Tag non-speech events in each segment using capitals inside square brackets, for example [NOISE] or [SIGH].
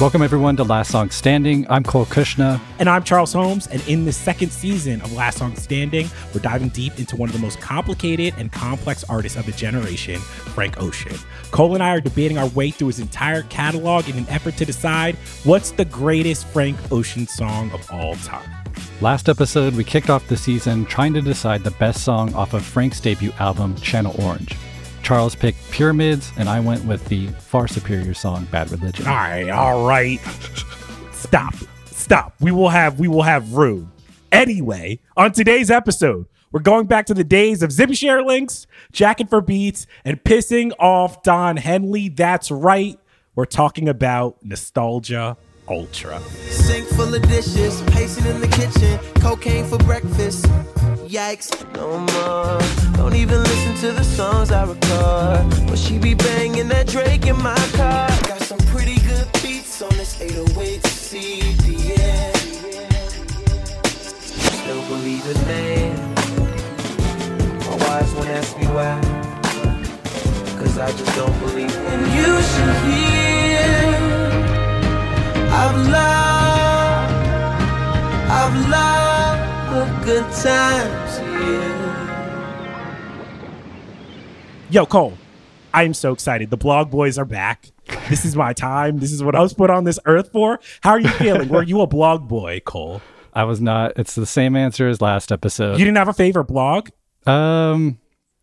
Welcome, everyone, to Last Song Standing. I'm Cole Cuchna. And I'm Charles Holmes. And in the second season of Last Song Standing, we're diving deep into one of the most complicated and complex artists of the generation, Frank Ocean. Cole and I are debating our way through his entire catalog in an effort to decide what's the greatest Frank Ocean song of all time. Last episode, we kicked off the season trying to decide the best song off of Frank's debut album, Channel Orange. Charles picked Pyramids, and I went with the far superior song Bad Religion. All right, all right. Stop. Stop. We will have we will have room. Anyway, on today's episode, we're going back to the days of Zippy Share links, jacking for beats, and pissing off Don Henley. That's right. We're talking about nostalgia ultra. Sink full of dishes, pacing in the kitchen, cocaine for breakfast. Yikes, no more. Don't even listen to the songs I record. But she be banging that Drake in my car. Got some pretty good beats on this 808 CD. Still believe in man. My wise one ask me why. Cause I just don't believe in you should hear. I've loved, I've loved the good times, yeah. Yo, Cole, I am so excited. The blog boys are back. This is my time. This is what I was put on this earth for. How are you feeling? Were you a blog boy, Cole? I was not. It's the same answer as last episode. You didn't have a favorite blog? um,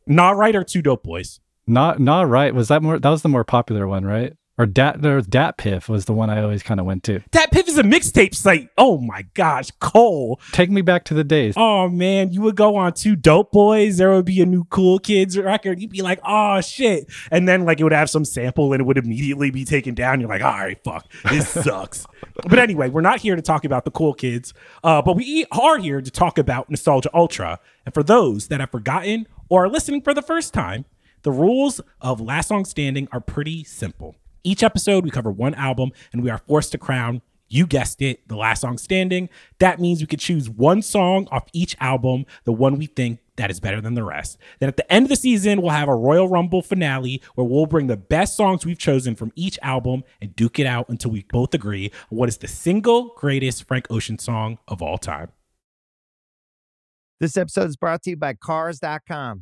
NahRight or 2DopeBoyz? not not right. Was that more? That was the more popular one, right? Or Dat or DatPiff was the one I always kind of went to. DatPiff is a mixtape site. Oh my gosh, Cole. Take me back to the days. Oh man, you would go on 2DopeBoyz. There would be a new cool kids record. You'd be like, oh shit. And then like it would have some sample and it would immediately be taken down. You're like, all right, fuck. This [LAUGHS] sucks. but anyway, we're not here to talk about the cool kids. Uh, but we are here to talk about Nostalgia Ultra. And for those that have forgotten or are listening for the first time, the rules of Last Song Standing are pretty simple. Each episode, we cover one album and we are forced to crown, you guessed it, the last song standing. That means we could choose one song off each album, the one we think that is better than the rest. Then at the end of the season, we'll have a Royal Rumble finale where we'll bring the best songs we've chosen from each album and duke it out until we both agree on what is the single greatest Frank Ocean song of all time. This episode is brought to you by Cars.com.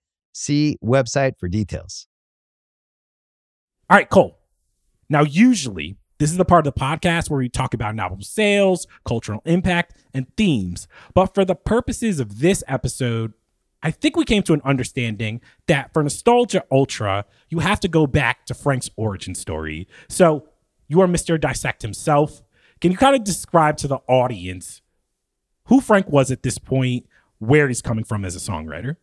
See website for details. All right, Cole. Now, usually, this is the part of the podcast where we talk about album's sales, cultural impact, and themes. But for the purposes of this episode, I think we came to an understanding that for Nostalgia Ultra, you have to go back to Frank's origin story. So, you are Mr. Dissect himself. Can you kind of describe to the audience who Frank was at this point, where he's coming from as a songwriter?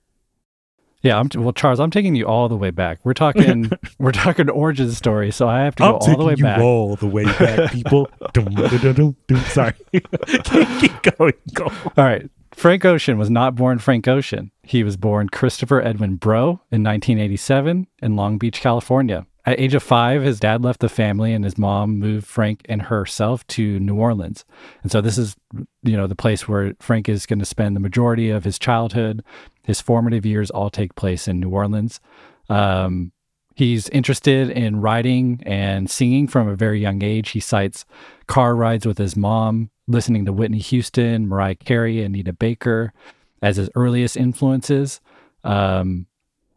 Yeah, I'm well, Charles. I'm taking you all the way back. We're talking, [LAUGHS] we're talking origin story, so I have to go all the way back. all the way back, [LAUGHS] people. dum, dum, dum. Sorry. keep, [LAUGHS] keep going. Go. All right. Frank Ocean was not born Frank Ocean. He was born Christopher Edwin Breaux in 1987 in Long Beach, California. At age of five, his dad left the family and his mom moved Frank and herself to New Orleans. And so this is, you know, the place where Frank is going to spend the majority of his childhood. His formative years all take place in New Orleans. Um, he's interested in writing and singing from a very young age. He cites car rides with his mom, listening to Whitney Houston, Mariah Carey, and Anita Baker as his earliest influences. Um,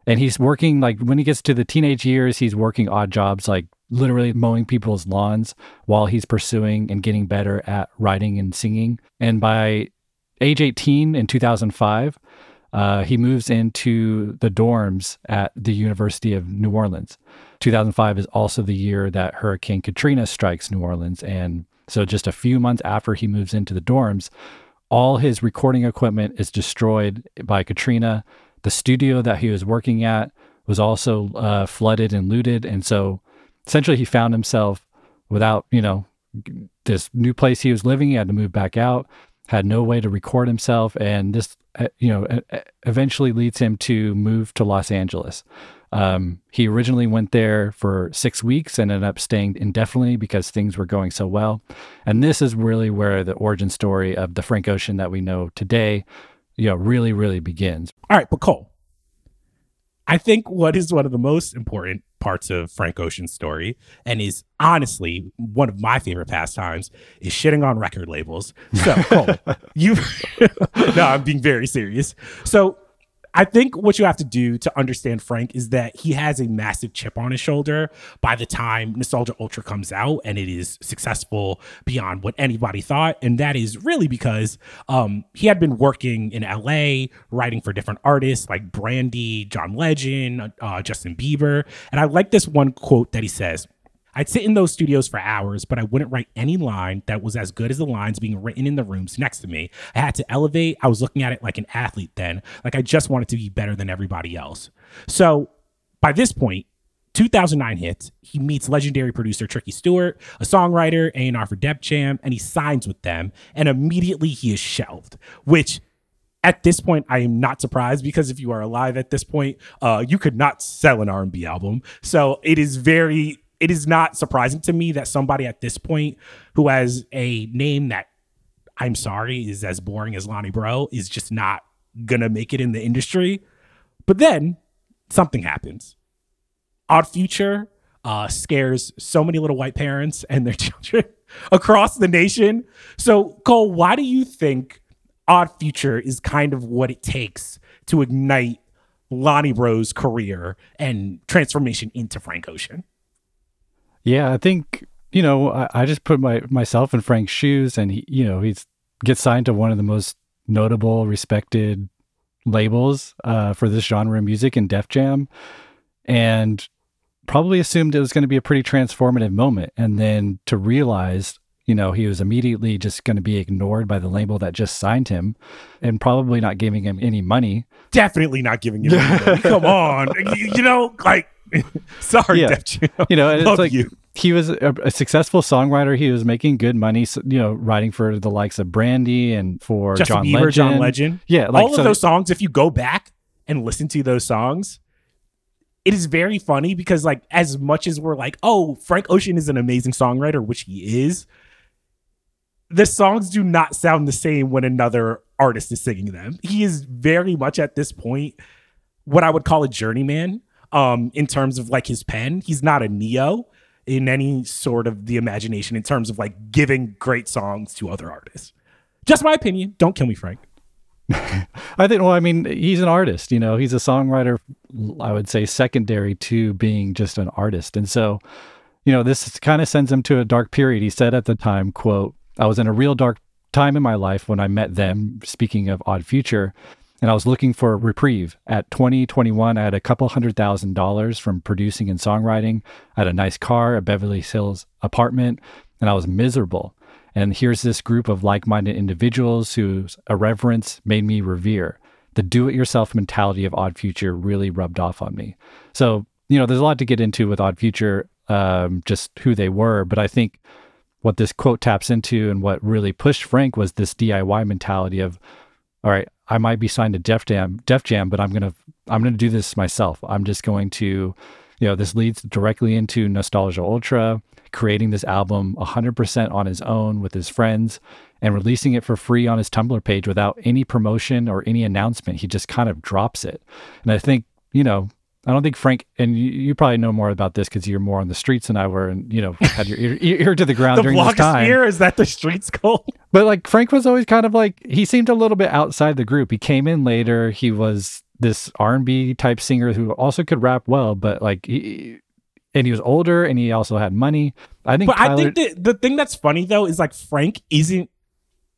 and he's working like when he gets to the teenage years, he's working odd jobs like literally mowing people's lawns while he's pursuing and getting better at writing and singing. And by age 18 in 2005, uh, he moves into the dorms at the University of New Orleans. 2005 is also the year that Hurricane Katrina strikes New Orleans. And so, just a few months after he moves into the dorms, all his recording equipment is destroyed by Katrina. The studio that he was working at was also uh, flooded and looted. And so, essentially, he found himself without, you know, this new place he was living. He had to move back out, had no way to record himself. And this, uh, you know, eventually leads him to move to Los Angeles. Um, he originally went there for six weeks and ended up staying indefinitely because things were going so well. And this is really where the origin story of the Frank Ocean that we know today, you know, really, really begins. All right, but Cole, I think what is one of the most important parts of Frank Ocean's story, and is honestly one of my favorite pastimes, is shitting on record labels. So, Cole, [LAUGHS] you, [LAUGHS] no, I'm being very serious. So, I think what you have to do to understand Frank is that he has a massive chip on his shoulder by the time Nostalgia Ultra comes out and it is successful beyond what anybody thought. And that is really because um, he had been working in LA, writing for different artists like Brandy, John Legend, uh, Justin Bieber. And I like this one quote that he says. I'd sit in those studios for hours, but I wouldn't write any line that was as good as the lines being written in the rooms next to me. I had to elevate. I was looking at it like an athlete then, like I just wanted to be better than everybody else. So by this point, 2009 hits. He meets legendary producer Tricky Stewart, a songwriter, A&R for Def Jam, and he signs with them. And immediately he is shelved, which at this point i am not surprised because if you are alive at this point uh, you could not sell an r&b album so it is very it is not surprising to me that somebody at this point who has a name that I'm sorry is as boring as Lonny Breaux is just not gonna make it in the industry. But then something happens. Odd Future uh, scares so many little white parents [LAUGHS] and their children across the nation. So, Cole, why do you think Odd Future is kind of what it takes to ignite Lonny Breaux's career and transformation into Frank Ocean? Yeah, I think you know I, I, just put my myself in Frank's shoes, and he, you know, he's gets signed to one of the most notable, respected labels uh, for this genre of music in Def Jam, and probably assumed it was going to be a pretty transformative moment, and then to realize. You know, he was immediately just going to be ignored by the label that just signed him and probably not giving him any money. Definitely not giving him any money. [LAUGHS] Come on. You know, like, [LAUGHS] Sorry, yeah. Def. You know, it's like you. he was a, a, successful songwriter. He was making good money. You know, writing for the likes of Brandy and for Justin John Bieber, Legend. John Legend. Yeah, like, all of so, those songs. If you go back and listen to those songs, it is very funny because, like, as much as we're like, "Oh, Frank Ocean is an amazing songwriter," which he is, the songs do not sound the same when another artist is singing them. He is very much at this point what I would call a journeyman um, in terms of like his pen. He's not a Ne-Yo in any sort of the imagination in terms of like giving great songs to other artists. Just my opinion. Don't kill me, Frank. [LAUGHS] I think, well, I mean, he's an artist, you know, he's a songwriter, I would say secondary to being just an artist. And so, you know, this kind of sends him to a dark period. He said at the time, quote, I was in a real dark time in my life when I met them, speaking of Odd Future and I was looking for a reprieve. At 2021, I had a couple hundred thousand dollars from producing and songwriting. I had a nice car, a Beverly Hills apartment, and I was miserable. And here's this group of like minded individuals whose irreverence made me revere. The do it yourself mentality of Odd Future really rubbed off on me. So, you know, there's a lot to get into with Odd Future, um, just who they were. But I think what this quote taps into and what really pushed Frank was this DIY mentality of, all right, I might be signed to Def Jam, Def Jam, but I'm gonna I'm gonna do this myself. I'm just going to, you know, this leads directly into Nostalgia Ultra, creating this album 100% on his own with his friends and releasing it for free on his Tumblr page without any promotion or any announcement. He just kind of drops it, and I think you know I don't think Frank, and you, you probably know more about this because you're more on the streets than I were, and you know had your ear, [LAUGHS] ear to the ground the during this time. is that the streets called? [LAUGHS] But like Frank was always kind of like he seemed a little bit outside the group. He came in later. He was this R and B type singer who also could rap well, but like he and he was older and he also had money. I think But I think that the thing that's funny though is like Frank isn't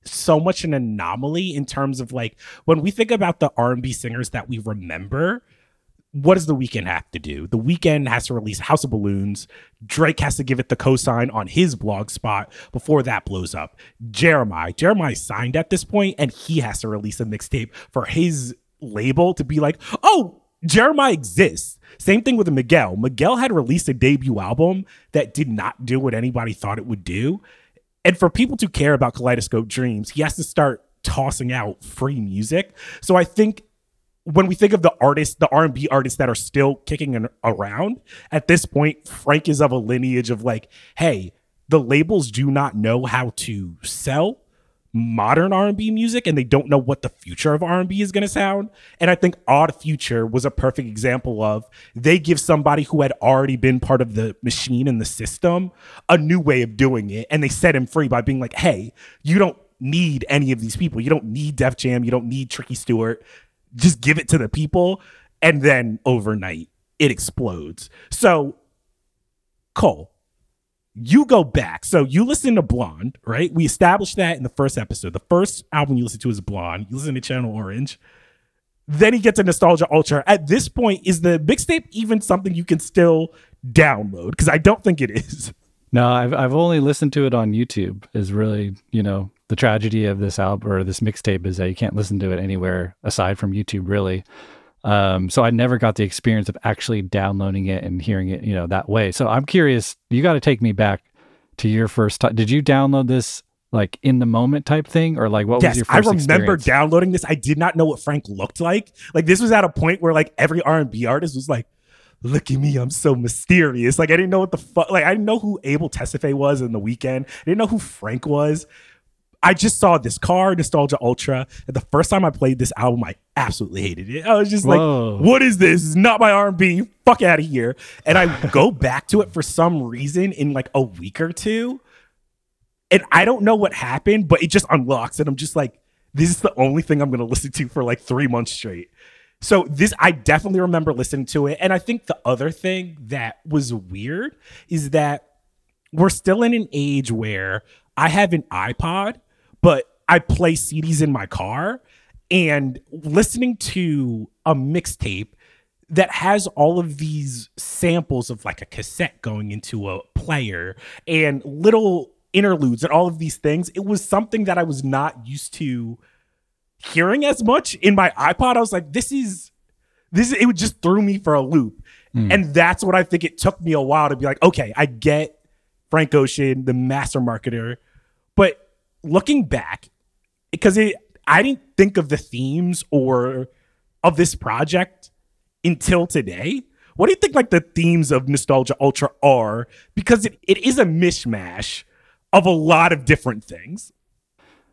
so much an anomaly in terms of like when we think about the R&B singers that we remember what does the Weeknd have to do? The Weeknd has to release House of Balloons. Drake has to give it the cosign on his blog spot before that blows up. Jeremih, Jeremih signed at this point, and he has to release a mixtape for his label to be like, oh, Jeremih exists. Same thing with Miguel. Miguel had released a debut album that did not do what anybody thought it would do. And for people to care about Kaleidoscope Dreams, he has to start tossing out free music. So I think when we think of the artists, the R&B artists that are still kicking an, around, at this point, Frank is of a lineage of like, hey, the labels do not know how to sell modern R&B music and they don't know what the future of R&B is going to sound. And I think Odd Future was a perfect example of they give somebody who had already been part of the machine and the system a new way of doing it and they set him free by being like, "Hey, you don't need any of these people. You don't need Def Jam, you don't need Tricky Stewart. Just give it to the people and then overnight it explodes." So Cole, you go back. So you listen to Blonde, right? We established that in the first episode. The first album you listen to is Blonde. You listen to Channel Orange. Then he gets a Nostalgia Ultra. At this point, is the mixtape even something you can still download? Because I don't think it is. No, I've I've only listened to it on YouTube. Is really you know the tragedy of this album or this mixtape is that you can't listen to it anywhere aside from YouTube. Really, um, so I never got the experience of actually downloading it and hearing it you know that way. So I'm curious. You got to take me back to your first time. Did you download this like in the moment type thing or like what yes, was your first I remember experience? downloading this. I did not know what Frank looked like. Like this was at a point where like every R and B artist was like, "Look at me, I'm so mysterious." Like I didn't know what the fuck. Like I didn't know who Abel Tesfaye was in the Weeknd. I didn't know who Frank was. I just saw this car, Nostalgia Ultra, and the first time I played this album, I absolutely hated it. I was just Whoa. like, "What is this? This is not my R&B. Fuck out of here!" And I go [LAUGHS] back to it for some reason in like a week or two, and I don't know what happened, but it just unlocks, and I'm just like, "This is the only thing I'm going to listen to for like three months straight." So this, I definitely remember listening to it, and I think the other thing that was weird is that we're still in an age where I have an iPod, but I play CDs in my car and listening to a mixtape that has all of these samples of like a cassette going into a player and little interludes and all of these things. It was something that I was not used to hearing as much in my iPod. I was like, this is this is, it would just threw me for a loop. Hmm. And that's what I think it took me a while to be like, okay, I get Frank Ocean, the master marketer. Looking back, because it I didn't think of the themes or of this project until today. What do you think like the themes of Nostalgia Ultra are? Because it, it is a mishmash of a lot of different things.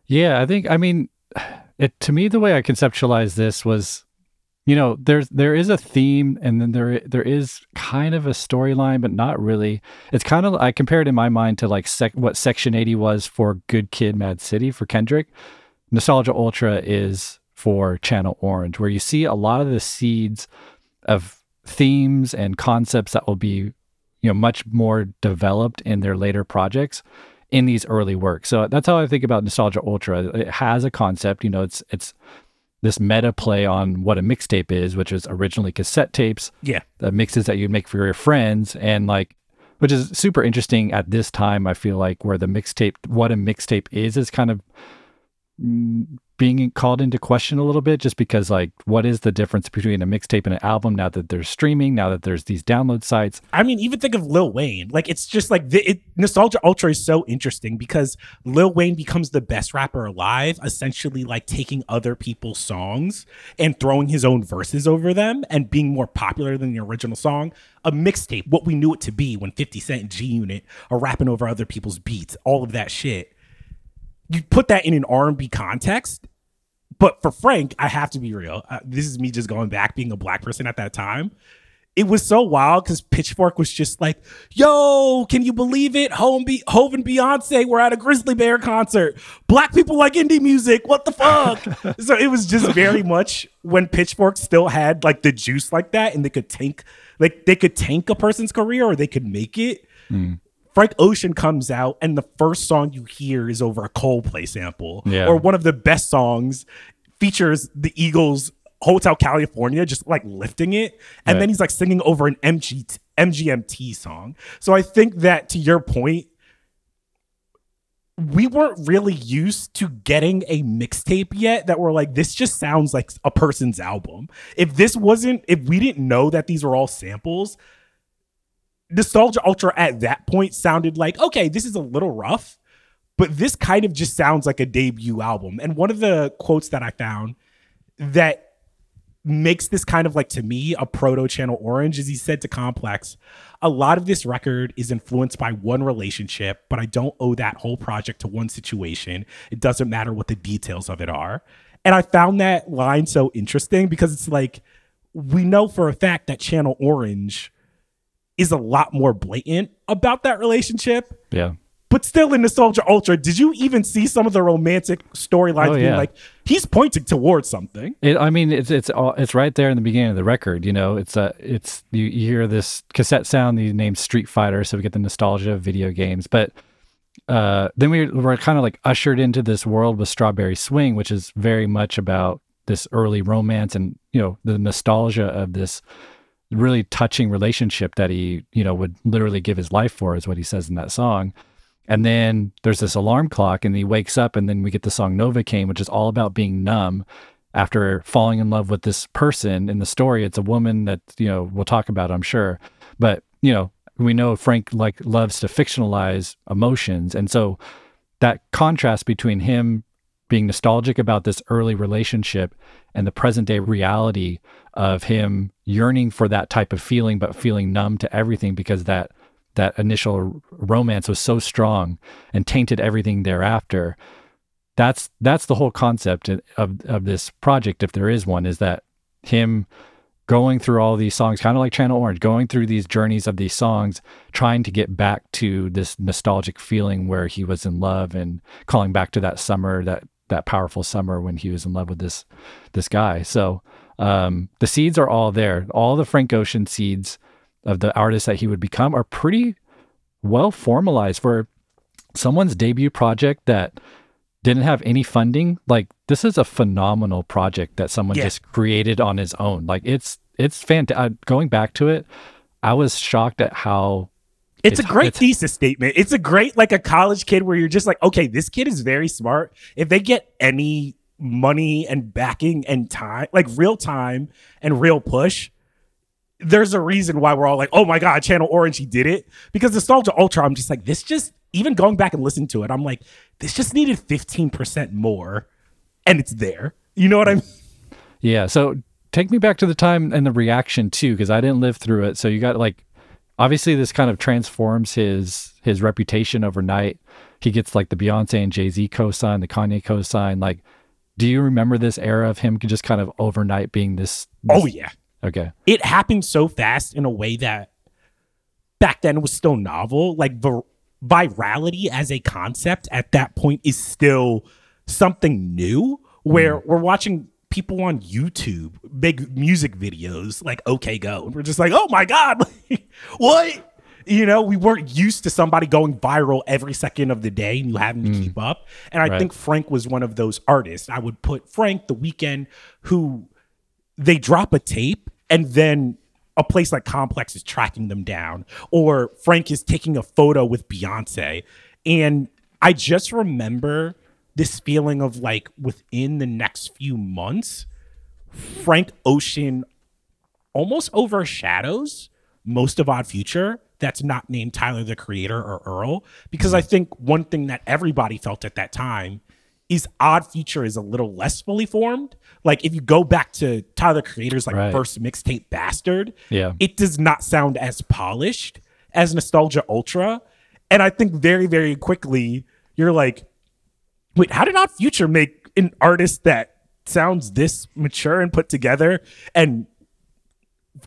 Yeah, I think I mean [SIGHS] it to me the way I conceptualized this was you know, there's there is a theme and then there there is kind of a storyline but not really. It's kind of I compare it in my mind to like sec, what Section 80 was for Good Kid Mad City for Kendrick. Nostalgia Ultra is for Channel Orange where you see a lot of the seeds of themes and concepts that will be you know much more developed in their later projects in these early works. So that's how I think about Nostalgia Ultra. It has a concept, you know, it's it's this meta play on what a mixtape is, which is originally cassette tapes, Yeah. the mixes that you'd make for your friends, and like, which is super interesting at this time. I feel like where the mixtape, what a mixtape is, is kind of mm, being called into question a little bit, just because like, what is the difference between a mixtape and an album now that there's streaming, now that there's these download sites? I mean, even think of Lil Wayne. Like, it's just like the, it, Nostalgia Ultra is so interesting because Lil Wayne becomes the best rapper alive, essentially like taking other people's songs and throwing his own verses over them and being more popular than the original song. A mixtape, what we knew it to be when 50 Cent G Unit are rapping over other people's beats, all of that shit. You put that in an R&B context, but for Frank, I have to be real. Uh, this is me just going back, being a black person at that time it was so wild because Pitchfork was just like, "Yo, can you believe it? Home Be- Hov and Beyonce were at a Grizzly Bear concert. Black people like indie music. What the fuck?" [LAUGHS] so it was just very much when Pitchfork still had like the juice like that, and they could tank, like they could tank a person's career or they could make it. Frank Ocean comes out, and the first song you hear is over a Coldplay sample, Yeah. or one of the best songs features the Eagles Hotel California just like lifting it and Right. then he's like singing over an MG MGMT song. So I think that to your point we weren't really used to getting a mixtape yet that were like this just sounds like a person's album. If this wasn't if we didn't know that these were all samples Nostalgia Ultra at that point sounded like okay, this is a little rough, but this kind of just sounds like a debut album. And one of the quotes that I found that makes this kind of like to me a proto channel orange is he said to complex a lot of this record is influenced by one relationship but i don't owe that whole project to one situation it doesn't matter what the details of it are and i found that line so interesting because it's like we know for a fact that channel orange is a lot more blatant about that relationship Yeah. But still in Nostalgia Ultra, did you even see some of the romantic storylines Oh, being yeah. like he's pointing towards something? It, I mean, it's it's all, it's right there in the beginning of the record. You know, it's a it's you, you hear this cassette sound. You name Street Fighter, so we get the nostalgia of video games. But uh, then we were kind of like ushered into this world with Strawberry Swing, which is very much about this early romance and you know the nostalgia of this really touching relationship that he you know would literally give his life for, is what he says in that song. And then there's this alarm clock, and he wakes up, and then we get the song Novacane, which is all about being numb after falling in love with this person in the story. It's a woman that, you know, we'll talk about, I'm sure. But, you know, we know Frank like loves to fictionalize emotions. And so that contrast between him being nostalgic about this early relationship and the present day reality of him yearning for that type of feeling but feeling numb to everything because that that initial romance was so strong and tainted everything thereafter that's that's the whole concept of of this project if there is one is that him going through all these songs kind of like channel orange going through these journeys of these songs trying to get back to this nostalgic feeling where he was in love and calling back to that summer that that powerful summer when he was in love with this this guy. So um the seeds are all there. All the frank ocean seeds of the artist that he would become are pretty well formalized for someone's debut project that didn't have any funding like this is a phenomenal project that someone Yeah. just created on his own like it's it's fantastic uh, going back to it i was shocked at how It's, a great it's- thesis statement. It's a great like a college kid where you're just like, okay, this kid is very smart. If they get any money and backing and time, like real time and real push, there's a reason why we're all like, oh my god, Channel Orange, he did it. Because Nostalgia Ultra, I'm just like, this just even going back and listening to it, I'm like, this just needed 15% more, and it's there. You know what I mean? Yeah. So take me back to the time and the reaction too, because I didn't live through it. So you got like, obviously this kind of transforms his his reputation overnight. He gets like the Beyonce and Jay Z cosign, the Kanye cosign. Like, do you remember this era of him just kind of overnight being this? Oh yeah. Okay. it happened so fast in a way that back then was still novel. Like vir- virality as a concept at that point is still something new. Where mm. we're watching people on YouTube big music videos like OK Go, and we're just like, oh my god, [LAUGHS] what? You know, we weren't used to somebody going viral every second of the day and you having to mm. keep up. And I Right. think Frank was one of those artists. I would put Frank the Weeknd who they drop a tape and then a place like Complex is tracking them down, or Frank is taking a photo with Beyonce. And I just remember this feeling of like within the next few months, Frank Ocean almost overshadows most of Odd Future that's not named Tyler the Creator or Earl. Because I think one thing that everybody felt at that time is Odd Future is a little less fully formed. Like if you go back to Tyler Creator's like Right. first mixtape Bastard, Yeah. it does not sound as polished as Nostalgia Ultra. And I think very, very quickly you're like, wait, how did Odd Future make an artist that sounds this mature and put together and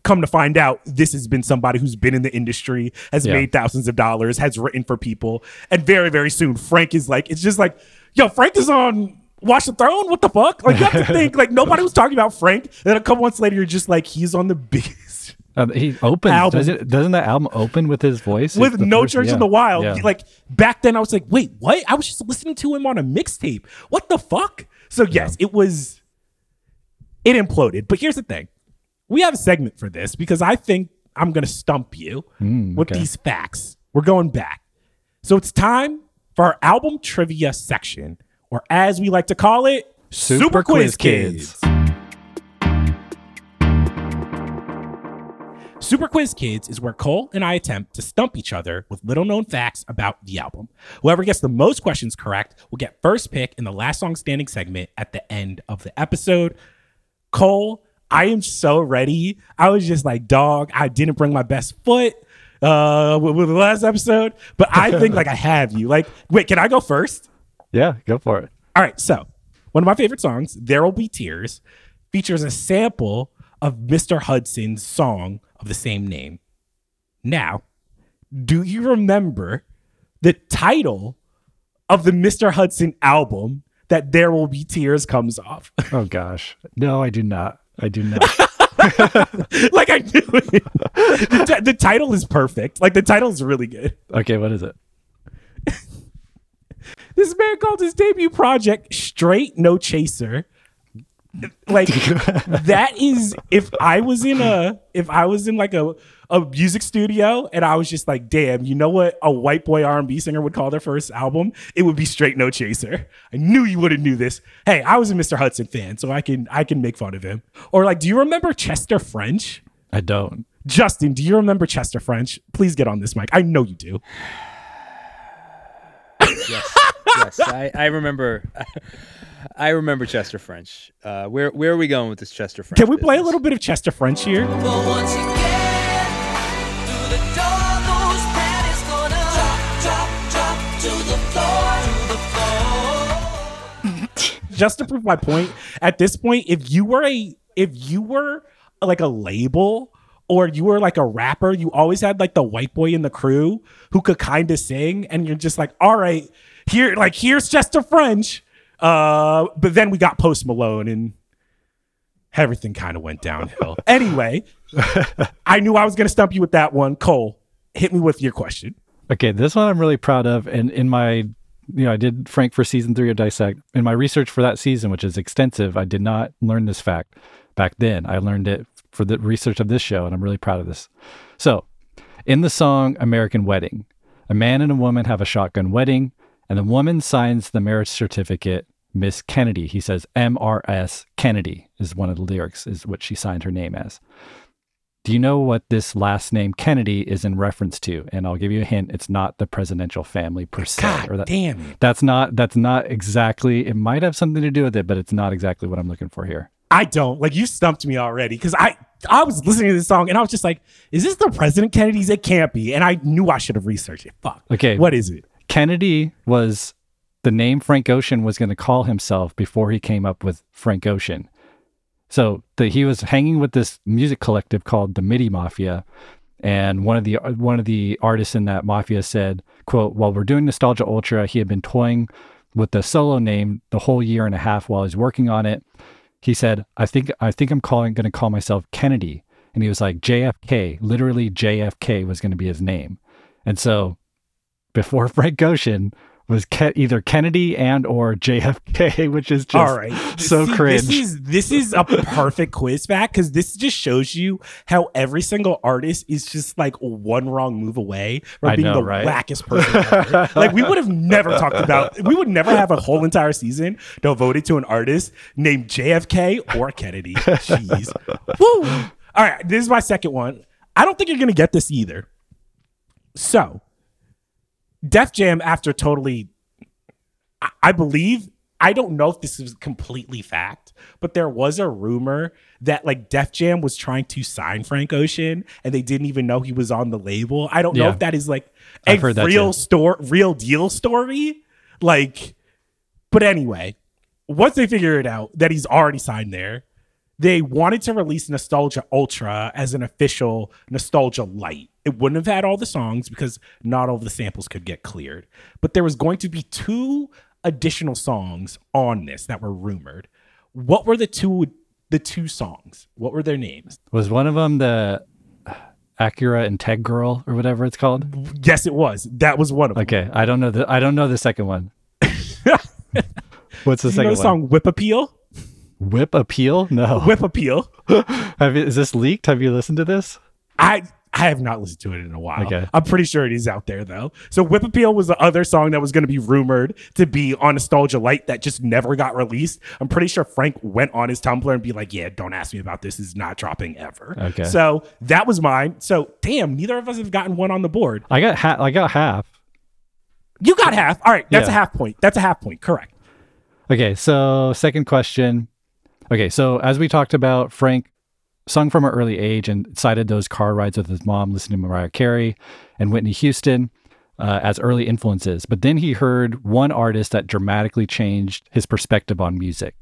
come to find out this has been somebody who's been in the industry has Yeah. made thousands of dollars has written for people and very very soon frank is like it's just like yo frank is on watch the throne what the fuck like you have to think like nobody was talking about frank and then a couple months later you're just like he's on the biggest [LAUGHS] Uh, he opens. Album. Doesn't, doesn't that album open with his voice? with no first- church yeah. in the wild Yeah. like back then i was like wait what i was just listening to him on a mixtape what the fuck so yes it was it imploded but here's the thing we have a segment for this because i think i'm gonna stump you with Mm, okay. these facts we're going back so it's time for our album trivia section or as we like to call it Super Quiz Kids. Super Quiz Kids is where Cole and I attempt to stump each other with little known facts about the album. Whoever gets the most questions correct will get first pick in the last song standing segment at the end of the episode. Cole, I am so ready. I was just like, dog, I didn't bring my best foot uh with, with the last episode, but I think like I have you. Like, wait, can I go first? Yeah, go for it. All right, so one of my favorite songs, There Will Be Tears, features a sample of Mr. Hudson's song of the same name. Now, do you remember the title of the Mr. Hudson album that There Will Be Tears comes off? [LAUGHS] Oh gosh, no, I do not. I do not. [LAUGHS] like I knew it. The, ti- the title is perfect. Like the title is really good. okay, what is it? This man called his debut project Straight No Chaser. Like [LAUGHS] that is if I was in a if I was in like a a music studio and I was just like, damn, you know what a white boy R&B singer would call their first album? It would be Straight No Chaser. I knew you would have knew this. Hey, I was a Mr. Hudson fan, so I can I can make fun of him. Or like, do you remember Chester French? I don't. Justin, do you remember Chester French? Please get on this mic. I know you do. yes, yes. I, I remember. I remember Chester French. Uh, where where are we going with this Chester French? Can we play a little bit of Chester French here? Just to prove my point at this point if you were a if you were like a label or you were like a rapper you always had like the white boy in the crew who could kind of sing and you're just like all right here like here's chester french. Uh but then we got post malone and everything kind of went downhill. [LAUGHS] Anyway i knew i was gonna stump you with that one. Cole hit me with your question. Okay, this one I'm really proud of. And in my, you know, I did Frank for season three of Dissect. In my research for that season, which is extensive, I did not learn this fact back then. I learned it for the research of this show, and I'm really proud of this. So, in the song American Wedding, a man and a woman have a shotgun wedding, and the woman signs the marriage certificate Miss Kennedy. He says MRS Kennedy is one of the lyrics, is what she signed her name as. Do you know what this last name Kennedy is in reference to? And I'll give you a hint. It's not the presidential family per se. god or that, damn it That's not. That's not exactly. It might have something to do with it, but it's not exactly what I'm looking for here. I don't. Like you stumped me already because I I was listening to this song and I was just like, is this the President Kennedy's? It can't be. And I knew I should have researched it. Fuck. Okay. What is it? Kennedy was the name Frank Ocean was going to call himself before he came up with Frank Ocean. So the, he was hanging with this music collective called the MIDI Mafia, and one of the one of the artists in that mafia said, "quote While we're doing Nostalgia Ultra, he had been toying with the solo name the whole year and a half while he's working on it. He said, "I think I think I'm calling going to call myself Kennedy," and he was like JFK. Literally, JFK was going to be his name, and so before [LAUGHS] Frank Ocean was Ke- either Kennedy and or JFK, [LAUGHS] which is just All right. so See, cringe. This is this is a perfect quiz fact because this just shows you how every single artist is just like one wrong move away from I being know, the right? wackest person ever. [LAUGHS] like we would have never talked about we would never have a whole entire season devoted to an artist named JFK or Kennedy. Jeez. [LAUGHS] Woo. All right, this is my second one. I don't think you're gonna get this either. So, Def Jam, after totally I- I believe I don't know if this is completely fact, but there was a rumor that like Def Jam was trying to sign Frank Ocean and they didn't even know he was on the label. I don't know if that is like a I've heard that real store real deal story. Like but anyway, once they figure it out that he's already signed there, they wanted to release Nostalgia Ultra as an official Nostalgia Lite. It wouldn't have had all the songs because not all the samples could get cleared. But there was going to be two additional songs on this that were rumored. What were the two the two songs? What were their names? Was one of them the Acura Integurl or whatever it's called? Yes, it was. That was one of them. Okay, I don't know the I don't know the second one. [LAUGHS] What's the you know second the one? song Whip Appeal? Whip Appeal? No. [LAUGHS] Whip Appeal. [LAUGHS] Have you, is this leaked? Have you listened to this? I I have not listened to it in a while. Okay. I'm pretty sure it is out there though. So Whip Appeal was the other song that was going to be rumored to be on Nostalgia Lite that just never got released. I'm pretty sure Frank went on his Tumblr and be like, "Yeah, don't ask me about this. It's not dropping ever." Okay. So that was mine. So damn, neither of us have gotten one on the board. I got ha- I got half. You got half. All right, that's Yeah. a half point. That's a half point. Correct. Okay, so second question. Okay, so as we talked about, Frank sung from an early age and cited those car rides with his mom listening to Mariah Carey and Whitney Houston uh, as early influences. But then he heard one artist that dramatically changed his perspective on music.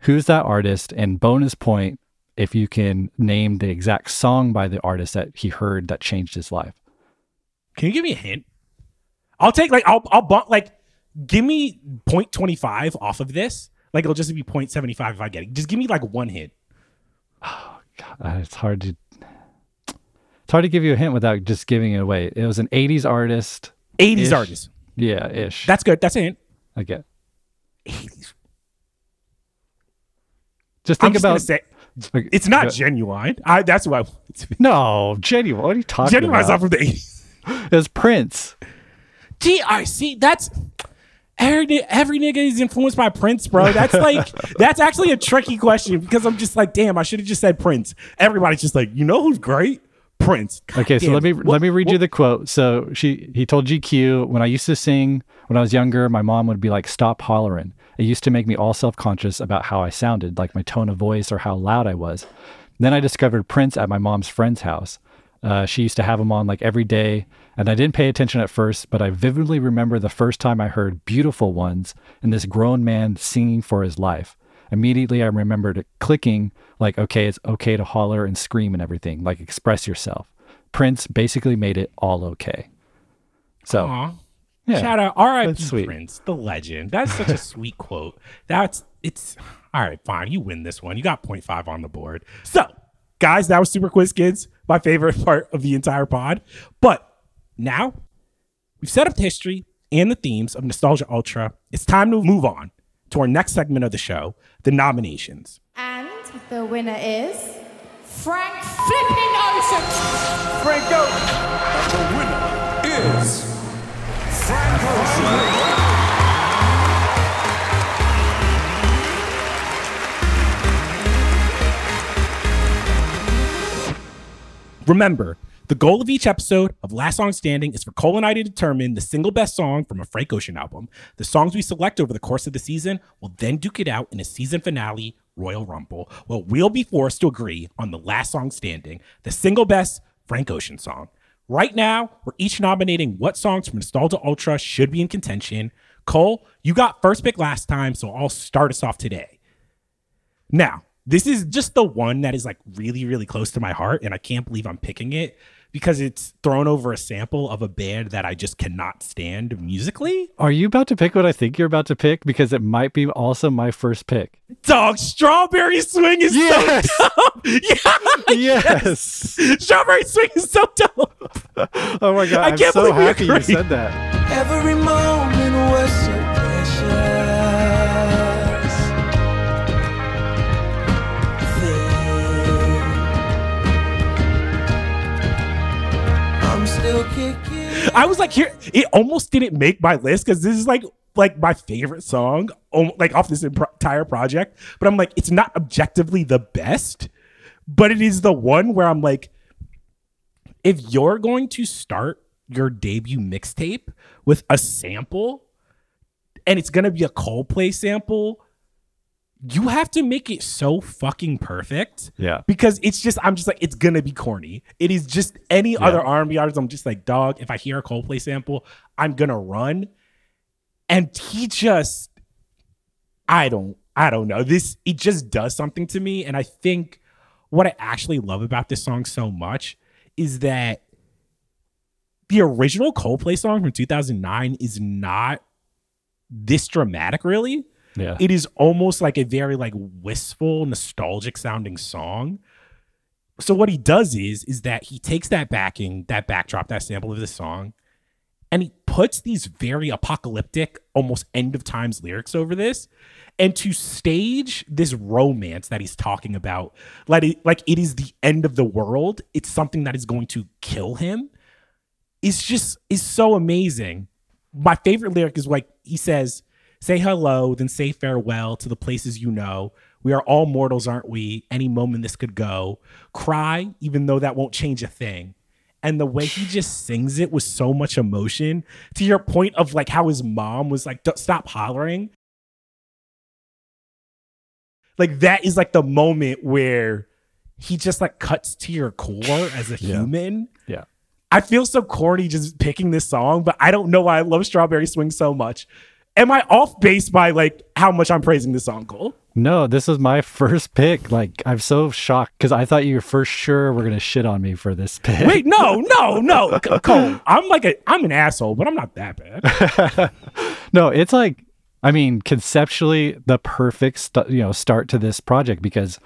Who's that artist? And bonus point if you can name the exact song by the artist that he heard that changed his life. Can you give me a hint? I'll take like I'll I'll bump like give me 0.25 off of this. Like it'll just be 0.75 if I get it. Just give me like one hint. [SIGHS] Uh, it's hard to it's hard to give you a hint without just giving it away. It was an 80s artist. 80s Ish. artist. Yeah, ish. That's good. That's a hint. okay. 80s. Just think just about say like, it's not Ginuwine. I that's who I want it to be. No, Ginuwine. What are you talking Ginuwine's not from the 80s. It was Prince. Gee, I see. That's every every nigga is influenced by Prince, bro. That's like [LAUGHS] that's actually a tricky question because I'm just like, damn, I should have just said Prince. Everybody's just like, you know who's great? Prince. God Okay, so let me What- let me read what- you the quote. So she he told GQ when I used to sing when I was younger, my mom would be like, "Stop hollering." It used to make me all self conscious about how I sounded, like my tone of voice or how loud I was. Then I discovered Prince at my mom's friend's house. Uh, she used to have him on like every day, and I didn't pay attention at first, but I vividly remember the first time I heard "Beautiful Ones" and this grown man singing for his life. Immediately, I remembered it clicking, like, okay, it's okay to holler and scream and everything, like express yourself. Prince basically made it all okay. So, Aw. yeah, Shout out, all right, That's sweet. Prince, the legend. That's such a [LAUGHS] sweet quote. That's it's all right. Fine, you win this one. You got 0.5 on the board. So, guys, that was Super Quiz Kids, my favorite [LAUGHS] part of the entire pod. But now we've set up the history and the themes of Nostalgia Ultra. It's time to move on to our next segment of the show, the nominations. And the winner is Frank Flipping Ocean. Frank Ocean. And the winner is Frank Ocean. Remember, the goal of each episode of Last Song Standing is for Cole and I to determine the single best song from a Frank Ocean album. The songs we select over the course of the season will then duke it out in a season finale Royal Rumble. where we'll be forced to agree on the last song standing, the single best Frank Ocean song. Right now, we're each nominating what songs from Nostalgia Ultra should be in contention. Cole, you got first pick last time, so I'll start us off today. Now, this is just the one that is like really, really close to my heart, and I can't believe I'm picking it because it's thrown over a sample of a band that I just cannot stand musically. are you about to pick what I think you're about to pick? Because it might be also my first pick. Dog, Strawberry Swing is Yes. so dope. [LAUGHS] yeah, Yes. Strawberry Swing is so dope. oh my god! I I'm so believe we happy you agreed. said that. Every moment was so still kicking. I was like, here, it almost didn't make my list because this is like like my favorite song, like off this entire project. But I'm like, it's not objectively the best, but it is the one where I'm like, if you're going to start your debut mixtape with a sample, and it's gonna be a Coldplay sample, you have to make it so fucking perfect Yeah. because it's just I'm just like it's gonna be corny. It is just any other R&B artist. I'm just like dog. If I hear a Coldplay sample, I'm gonna run. And he just, I don't, I don't know. This it just does something to me, and I think what I actually love about this song so much is that the original Coldplay song from 2009 is not this dramatic, really. Yeah. It is almost like a very like wistful, nostalgic sounding song. So what he does is is that he takes that backing, that backdrop, that sample of the song, and he puts these very apocalyptic, almost end of times lyrics over this. And to stage this romance that he's talking about, like it, like it is the end of the world, it's something that is going to kill him. Is just is so amazing. My favorite lyric is like he says, "Say hello, then say farewell to the places you know. We are all mortals, aren't we? Any moment this could go. Cry, even though that won't change a thing." And the way he [SIGHS] just sings it with so much emotion, to your point of like how his mom was like, "Stop hollering." Like that is like the moment where he just like cuts to your core as a Yeah. human. Yeah. I feel so corny just picking this song, but I don't know why I love Strawberry Swing so much. Am I off base by like how much I'm praising this song, Cole? No, this was my [LAUGHS] first pick. Like, I'm so shocked because I thought you were for sure were gonna shit on me for this pick. Wait, no, [LAUGHS] no, no, Cole. I'm like a, I'm an asshole, but I'm not that bad. [LAUGHS] no, it's like, I mean, conceptually, the perfect, st- you know, start to this project because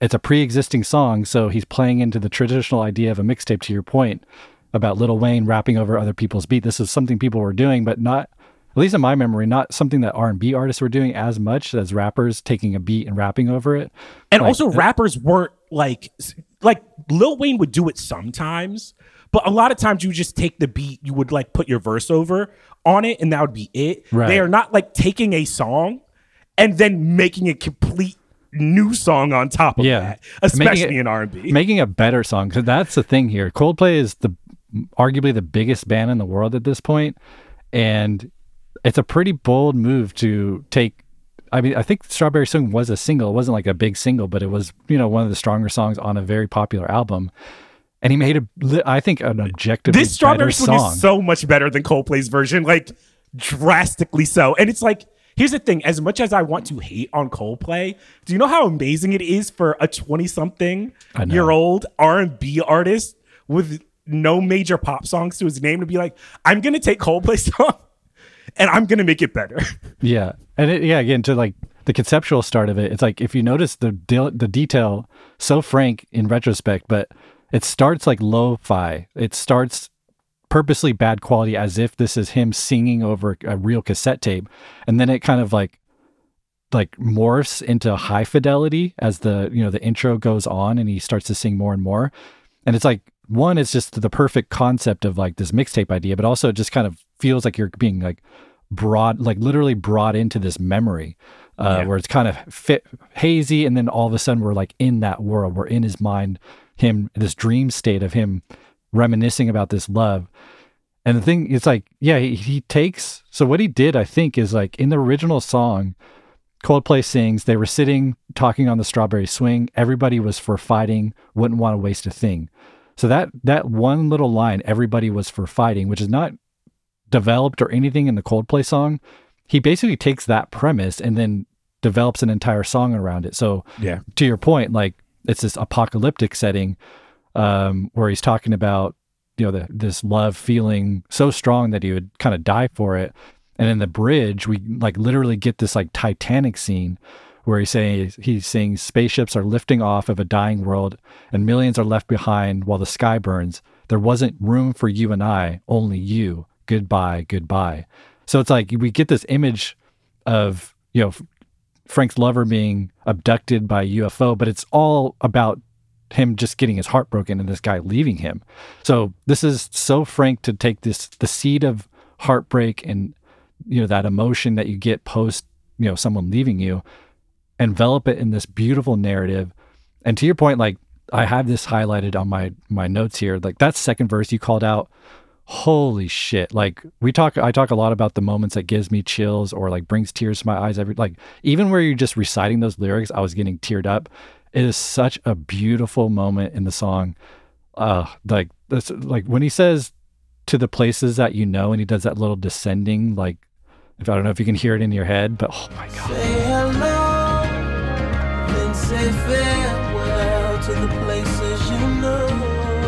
it's a pre-existing song, so he's playing into the traditional idea of a mixtape. To your point about Lil Wayne rapping over other people's beat, this is something people were doing, but not, at least in my memory, not something that R and B artists were doing as much as rappers taking a beat and rapping over it. And Like, also, rappers weren't like like Lil Wayne would do it sometimes, but a lot of times you would just take the beat, you would like put your verse over on it, and that would be it. Right. They are not like taking a song and then making a complete new song on top of Yeah. that, especially it- in R and B. making a better song because that's the thing here coldplay is the arguably the biggest band in the world at this point and it's a pretty bold move to take i mean i think strawberry Swing was a single. It wasn't like a big single but it was you know one of the stronger songs on a very popular album. And he made a, I think an objectively This Strawberry Swing song is so much better than Coldplay's version, like drastically so. And it's like, here's the thing: as much as I want to hate on Coldplay, do you know how amazing it is for a twenty-something year old R and B artist with no major pop songs to his name to be like, I'm gonna take Coldplay [LAUGHS] song and I'm gonna make it better. [LAUGHS] Yeah, and it, yeah, again to like the conceptual start of it, it's like if you notice the de- the detail, so frank in retrospect, but it starts like lo-fi. It starts purposely bad quality, as if this is him singing over a real cassette tape, and then it kind of like like morphs into high fidelity as the you know the intro goes on, and he starts to sing more and more, and it's like one, it's just the perfect concept of like this mixtape idea, but also it just kind of feels like you're being like brought like literally brought into this memory uh, Yeah. where it's kind of fit, hazy and then all of a sudden we're like in that world. We're in his mind him this dream state of him reminiscing about this love. And the thing it's like yeah he, he takes so what he did i think is like in the original song coldplay sings they were sitting talking on the strawberry swing everybody was for fighting wouldn't want to waste a thing. So that that one little line everybody was for fighting which is not developed or anything in the Coldplay song, he basically takes that premise and then develops an entire song around it. So Yeah. to your point, like it's this apocalyptic setting um, where he's talking about you know the, this love feeling so strong that he would kind of die for it. And in the bridge, we like literally get this like Titanic scene where he's saying he's saying spaceships are lifting off of a dying world and millions are left behind while the sky burns. There wasn't room for you and I, only you. Goodbye, goodbye. So it's like we get this image of you know Frank's lover being abducted by UFO, but it's all about him just getting his heart broken and this guy leaving him. So this is so Frank to take this the seed of heartbreak and you know that emotion that you get post you know someone leaving you, envelop it in this beautiful narrative. And to your point, like I have this highlighted on my my notes here. Like that second verse you called out, holy shit. Like we talk i talk a lot about the moments that gives me chills or like brings tears to my eyes every like even where you're just reciting those lyrics i was getting teared up. It is such a beautiful moment in the song. Uh like this like when he says to the places that you know and he does that little descending like if i don't know if you can hear it in your head but oh my god. Say hello, say farewell to the places you know.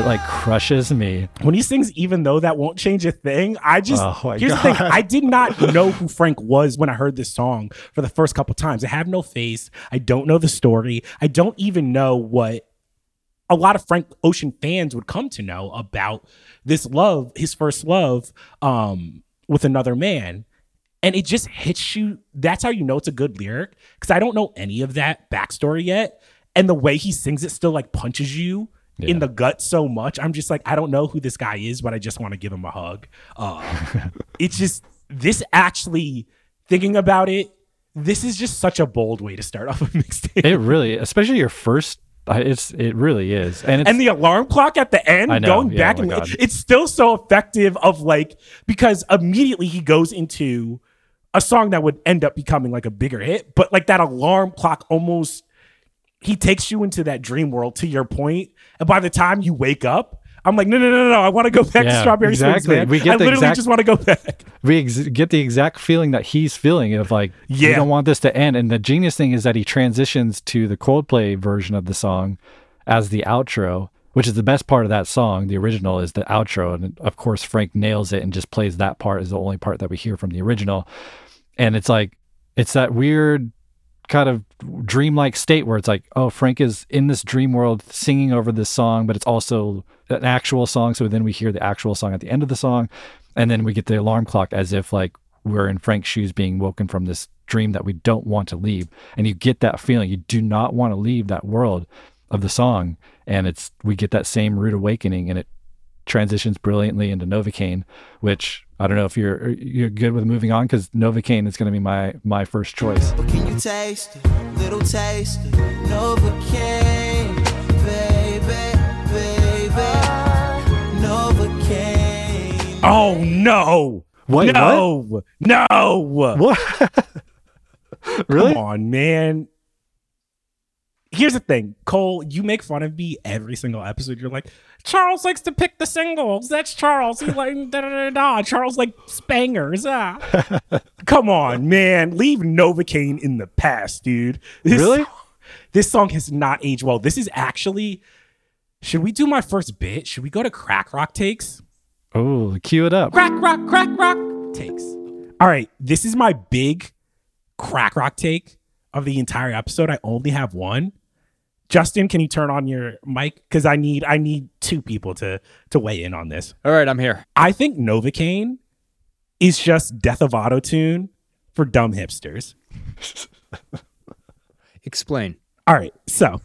It like crushes me. when he sings even though that won't change a thing i just Oh here's the thing. I did not know who frank was when i heard this song for the first couple times. I have no face. I don't know the story. I don't even know what a lot of frank ocean fans would come to know about this love his first love um with another man. And it just hits you. That's how you know it's a good lyric because i don't know any of that backstory yet. And the way he sings it still like punches you in the gut so much i'm just like i don't know who this guy is but i just want to give him a hug uh, [LAUGHS] it's just this actually thinking about it this is just such a bold way to start off a [LAUGHS] mixtape It really, especially your first. It's it really is, and it's, and the alarm clock at the end know, going yeah, back oh and God. it's still so effective of like because immediately he goes into a song that would end up becoming like a bigger hit but like that alarm clock almost he takes you into that dream world to your point and by the time you wake up i'm like no no no no, no i want to go back to strawberry exactly. We get i literally exact- just want to go back. We ex- get the exact feeling that he's feeling of like yeah, we don't want this to end and the genius thing is that he transitions to the coldplay version of the song as the outro which is the best part of that song the original is the outro and of course frank nails it and just plays that part is the only part that we hear from the original. And it's like it's that weird kind of dreamlike state where it's like oh frank is in this dream world singing over this song but it's also an actual song. So then we hear the actual song at the end of the song and then we get the alarm clock as if like we're in frank's shoes being woken from this dream that we don't want to leave. And you get that feeling. You do not want to leave that world of the song. And it's we get that same rude awakening and it transitions brilliantly into Novacane, which I don't know if you're you're good with moving on because Novacane is going to be my my first choice. But can you taste it? Little taste of Novocaine, baby, baby, Novocaine. oh no Wait, no no What? really? Come on, man. Here's the thing, Cole. You make fun of me every single episode. You're like, Charles likes to pick the singles. That's Charles. He like da da da da. Charles like spangers. Ah. [LAUGHS] Come on, man. Leave Novacane in the past, dude. This Really? this song has not aged well. This is actually. Should we do my first bit? Should we go to crack rock takes? Oh, cue it up. crack rock crack rock takes all right this is my big crack rock take of the entire episode i only have one justin can you turn on your mic because i need i need two people to to weigh in on this All right, I'm here. i think novacane is just death of autotune for dumb hipsters [LAUGHS] Explain. all right so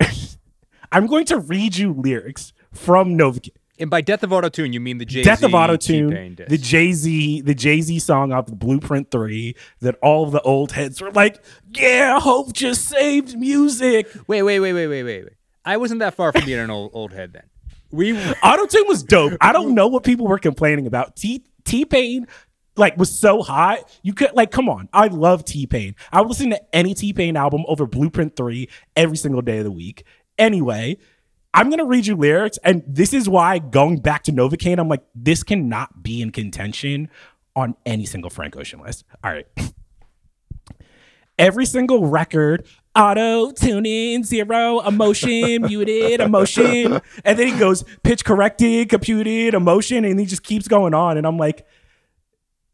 [LAUGHS] i'm going to read you lyrics from novacane And by Death of Autotune, you mean the Jay-Z Death of Autotune, the Jay Z, the Jay Z song off Blueprint Three, that all of the old heads were like, "Yeah, Hov just saved music." Wait, wait, wait, wait, wait, wait, wait. I wasn't that far from being an old old head then. We [LAUGHS] Autotune was dope. I don't know what people were complaining about. T T Pain like was so hot. You could like, come on. I love T Pain. I would listen to any T Pain album over Blueprint Three every single day of the week. Anyway. I'm gonna read you lyrics, and this is why going back to Novacane, I'm like, this cannot be in contention on any single Frank Ocean list. All right. Every single record, auto tuning, zero emotion, [LAUGHS] muted emotion. And then he goes pitch corrected, computed emotion, and he just keeps going on. And I'm like,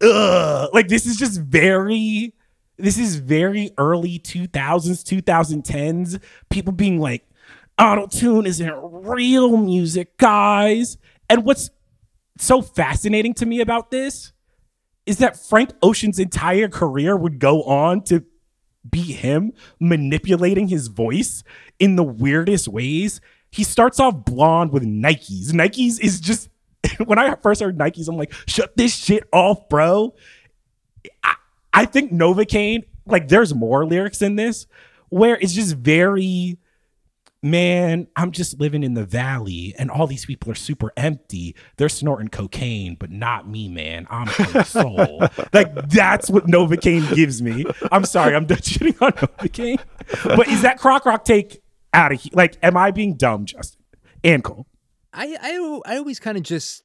ugh. Like this is just very, this is very early 2000s, 2010s. People being like, auto tune isn't real music, guys. And what's so fascinating to me about this is that Frank Ocean's entire career would go on to be him manipulating his voice in the weirdest ways. He starts off blonde with Nikes. Nikes is just [LAUGHS] when I first heard Nikes, I'm like, shut this shit off, bro. I, I think Novacane, like, there's more lyrics in this where it's just very, man, I'm just living in the valley and all these people are super empty. They're snorting cocaine, but not me, man. I'm from soul. [LAUGHS] like, that's what Novacane gives me. I'm sorry, I'm [LAUGHS] done shitting on Novacane. But is that Croc Rock take out of here? Like, am I being dumb, Justin? and Cole. I I, I always kind of just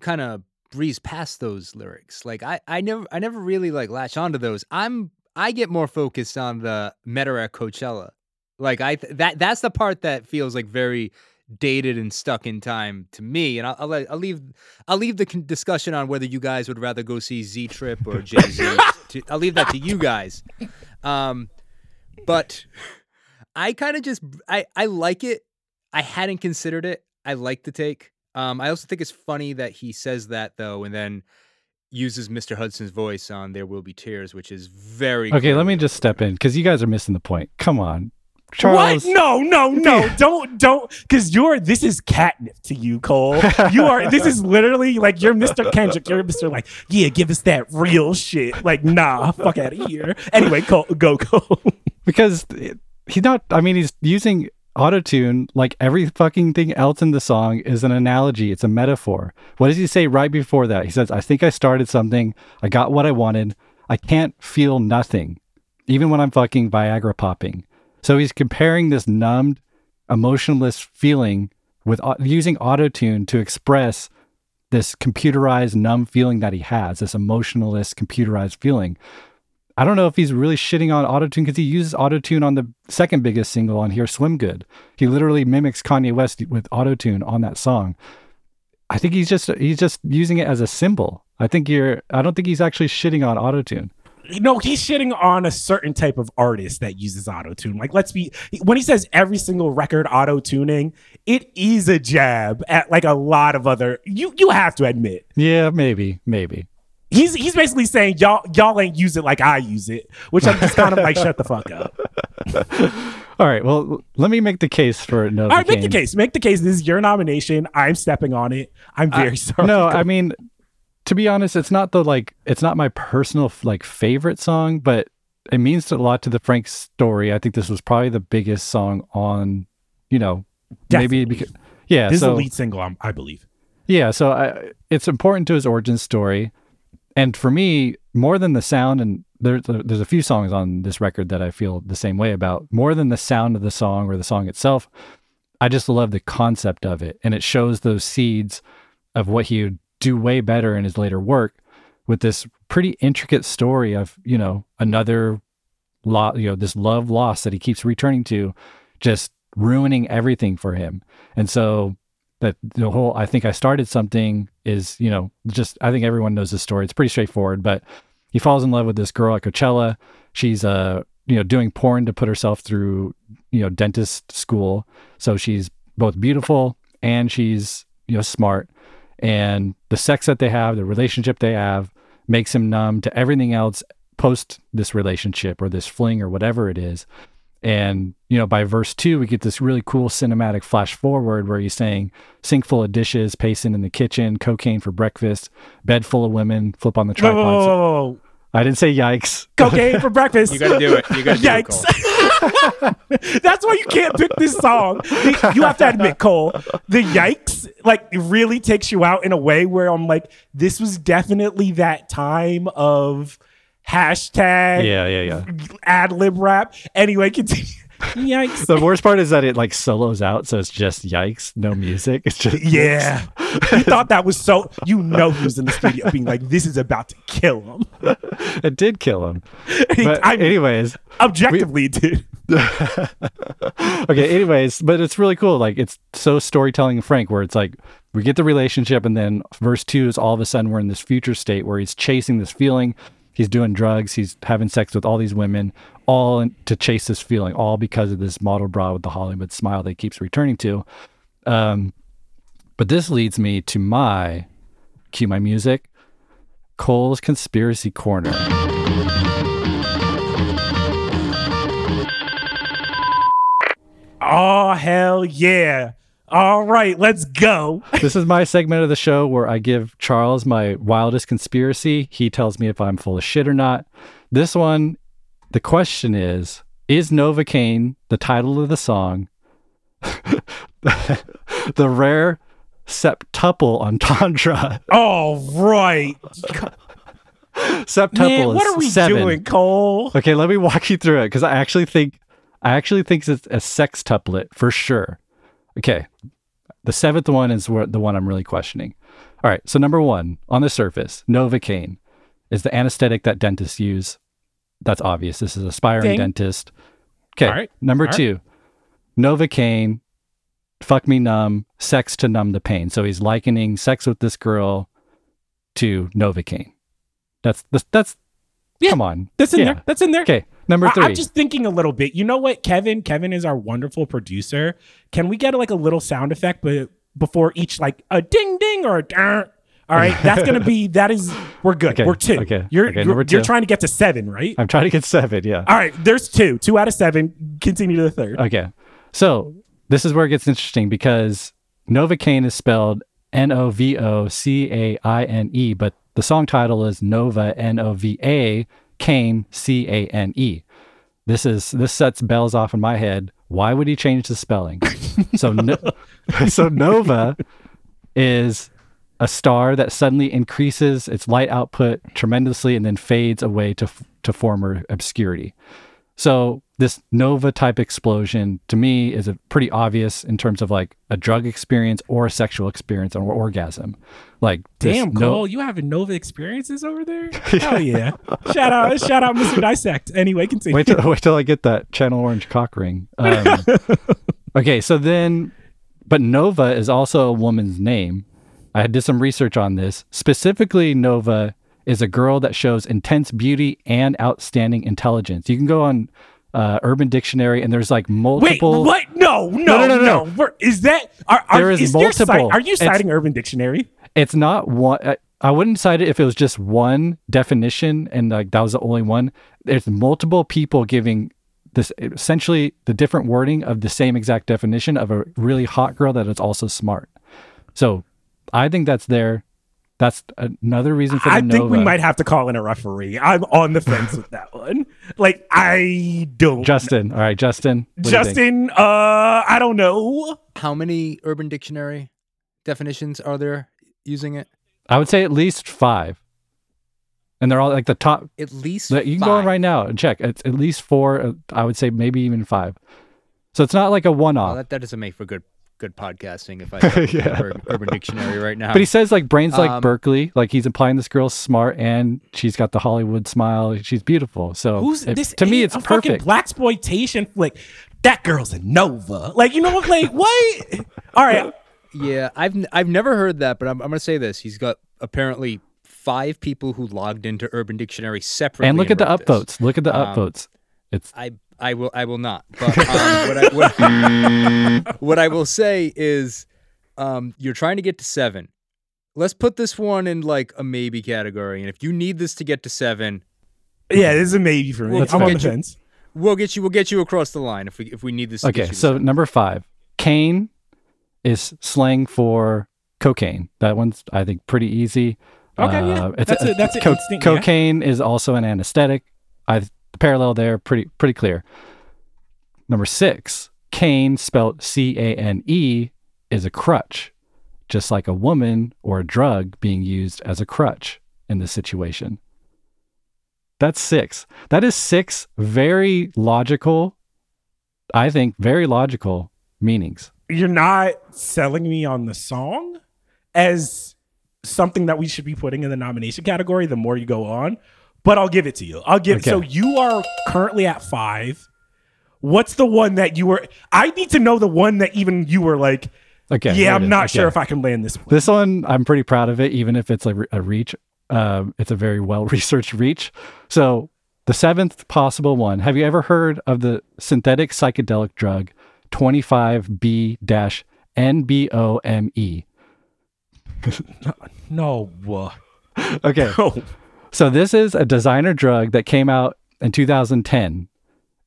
kind of breeze past those lyrics. Like I I never I never really like latch onto those. I'm I get more focused on the met at Coachella. Like I th- that that's the part that feels like very dated and stuck in time to me. And I'll I'll, I'll leave I'll leave the con- discussion on whether you guys would rather go see Z Trip or Jay Z. [LAUGHS] I'll leave that to you guys. Um, but I kind of just I I like it. I hadn't considered it. I like the take. Um, I also think it's funny that he says that though, and then uses Mr. Hudson's voice on "There Will Be Tears," which is very Okay, let me just step in because you guys are missing the point. Come on, Charles. What? No, no, no! don't, don't, because you're. This is catnip to you, Cole. You are. This is literally like you're Mr. Kendrick. You're Mr. Like, yeah, give us that real shit. Like, nah, fuck out of here. Anyway, Cole, go, Cole. because he's not i mean he's using autotune like every fucking thing else in the song is an analogy it's a metaphor what does he say right before that he says i think i started something i got what i wanted i can't feel nothing even when i'm fucking viagra popping so he's comparing this numbed emotionless feeling with au- using autotune to express this computerized numb feeling that he has this emotionalist computerized feeling I don't know if he's really shitting on autotune because he uses autotune on the second biggest single on here, Swim Good. He literally mimics Kanye West with autotune on that song. I think he's just he's just using it as a symbol. I think you're I don't think he's actually shitting on autotune. No, he's shitting on a certain type of artist that uses auto tune. Like, let's be when he says every single record auto tuning, it is a jab at like a lot of other. You you have to admit Yeah, maybe, maybe. he's he's basically saying y'all y'all ain't use it like I use it, which I'm just kind of like shut the fuck up. [LAUGHS] All right, well, let me make the case for no. All right, make the case. Make the case. This is your nomination. I'm stepping on it. I'm very [LAUGHS] sorry. No, I mean, to be honest, it's not the like, it's not my personal like favorite song, but it means a lot to the Frank story. I think this was probably the biggest song on, you know, maybe because yeah. this so is the lead single. I believe. yeah, so I, it's important to his origin story, and for me, more than the sound, and there's there's a few songs on this record that I feel the same way about. More than the sound of the song or the song itself, I just love the concept of it, and it shows those seeds of what he would do way better in his later work with this pretty intricate story of you know another lot you know this love loss that he keeps returning to just ruining everything for him. And so that the whole i think i started something is you know just i think everyone knows this story. It's pretty straightforward but he falls in love with this girl at coachella. She's uh you know doing porn to put herself through you know dentist school. So she's both beautiful and she's you know smart and the sex that they have the relationship they have makes him numb to everything else post this relationship or this fling or whatever it is and you know by verse two we get this really cool cinematic flash forward where he's saying sink full of dishes pacing in the kitchen cocaine for breakfast bed full of women flip on the tripod whoa, whoa, whoa. I didn't say yikes Cocaine for breakfast. You gotta do it. You gotta do it, Yikes. [LAUGHS] That's why you can't pick this song. The- you have to admit, Cole, the yikes like really takes you out in a way where I'm like, this was definitely that time of hashtag yeah yeah yeah ad lib rap. Anyway, continue. Yikes. the worst part is that it like solos out so it's just yikes no music it's just Yeah. You thought that was so you know he was in the studio being like, this is about to kill him. it did kill him [LAUGHS] but I- anyways Objectively it did. [LAUGHS] okay anyways but it's really cool like it's so storytelling frank where it's like we get the relationship and then verse two is all of a sudden we're in this future state where he's chasing this feeling he's doing drugs. He's having sex with all these women all in, to chase this feeling all because of this model bra with the hollywood smile that he keeps returning to. Um, but this leads me to my cue my music. Cole's conspiracy corner. Oh hell yeah. All right, let's go. this is my segment of the show where I give Charles my wildest conspiracy. He tells me if I'm full of shit or not. This one, the question is Is Novocaine the title of the song? [LAUGHS] the rare septuple entendre. All right. Septuple Man, is what are we seven. doing, Cole? Okay, let me walk you through it because I actually think I actually think it's a sextuplet for sure. Okay, The seventh one is where, the one I'm really questioning. All right. So, number one, on the surface, Novocaine is the anesthetic that dentists use. That's obvious. This is a aspiring Ding. dentist. Okay. All right. Number All right. two, Novocaine, fuck me numb, sex to numb the pain. So he's likening sex with this girl to Novocaine. That's that's, that's Yeah, come on. That's in Yeah. there. That's in there. Okay. Number 3 I'm just thinking a little bit. You know what, Kevin? Kevin is our wonderful producer. Can we get like a little sound effect, but before each like a ding ding or a "Durr"? all right? That's gonna be [LAUGHS] that is we're good. Okay, We're two. okay, You're okay, you're, number you're trying to get to seven, right? I'm trying to get seven. Yeah. all right. There's two. Two out of seven. Continue to the third. Okay. So this is where it gets interesting because Novocaine is spelled N O V O C A I N E, but the song title is Nova N O V A Kane C A N E. This is this sets bells off in my head. Why would he change the spelling? [LAUGHS] so no, [LAUGHS] so Nova is a star that suddenly increases its light output tremendously and then fades away to to former obscurity. So this nova type explosion to me is a pretty obvious in terms of like a drug experience or a sexual experience or orgasm. Like Damn, no- Cole, you having Nova experiences over there? [LAUGHS] Hell yeah! shout out, shout out, Mr. Dissect. Anyway, continue. wait till wait till I get that Channel Orange cock ring. Um, [LAUGHS] okay, so then, but Nova is also a woman's name. I did some research on this. Specifically, Nova is a girl that shows intense beauty and outstanding intelligence. You can go on uh, Urban Dictionary, and there's like multiple. Wait, what? No, no, no, no, no, no. We're- Is that? Are, are, There is is cite- multiple. are you It's- citing Urban Dictionary? it's not one I, I wouldn't cite it if it was just one definition and like that was the only one there's multiple people giving this essentially the different wording of the same exact definition of a really hot girl that is also smart so i think that's there that's another reason for the I think we might have to call in a referee. I'm on the fence with that one. Like I don't. justin all right justin what do you think? Justin, uh, I don't know. How many Urban Dictionary definitions are there using it? i would say at least five and they're all like the top At least you can go on right now and check it's at least four uh, i would say maybe even five so it's not like a one off. that, that doesn't make for good good podcasting if I [LAUGHS] start Yeah. yeah. Urban, Urban Dictionary right now. But he says like brains like Um, Berkeley, like he's implying this girl's smart and she's got the Hollywood smile. She's beautiful. So Who's it- this? To me, it's a fucking perfect. black exploitation flick. That girl's a Nova. Like you know what? Like what? All right. Yeah, I've n- I've never heard that, but I'm, I'm gonna say this. He's got apparently five people who logged into Urban Dictionary separately. and look at the wrote this. upvotes. Look at the Um, upvotes. It's I I will I will not. But um, what, I, what, [LAUGHS] what I will say is, um, you're trying to get to seven. Let's put this one in like a maybe category, and if you need this to get to seven, Yeah, this is a maybe for me. Let's I'm on the get you- fence. we'll get you we'll get you across the line if we if we need this. To get okay. you So seven. number five, cane is slang for cocaine. That one's I think pretty easy. Okay, yeah. That's a- that's an co- instinct, yeah. cocaine is also an anesthetic. I the parallel there pretty pretty clear. Number six, cane spelled C A N E is a crutch, just like a woman or a drug being used as a crutch in this situation. That's six. That is six very logical, I think, very logical meanings. You're not selling me on the song as something that we should be putting in the nomination category. The more you go on, but I'll give it to you. I'll give. Okay. So you are currently at five. What's the one that you were? I need to know the one that even you were like, Okay. yeah, I'm not Okay. sure if I can land this one. This one, I'm pretty proud of it, even if it's a, a reach. Um, it's a very well [LAUGHS] researched reach. So, the seventh possible one have you ever heard of the synthetic psychedelic drug 25B NBOME? [LAUGHS] No. Okay. No. So, this is a designer drug that came out in 2010.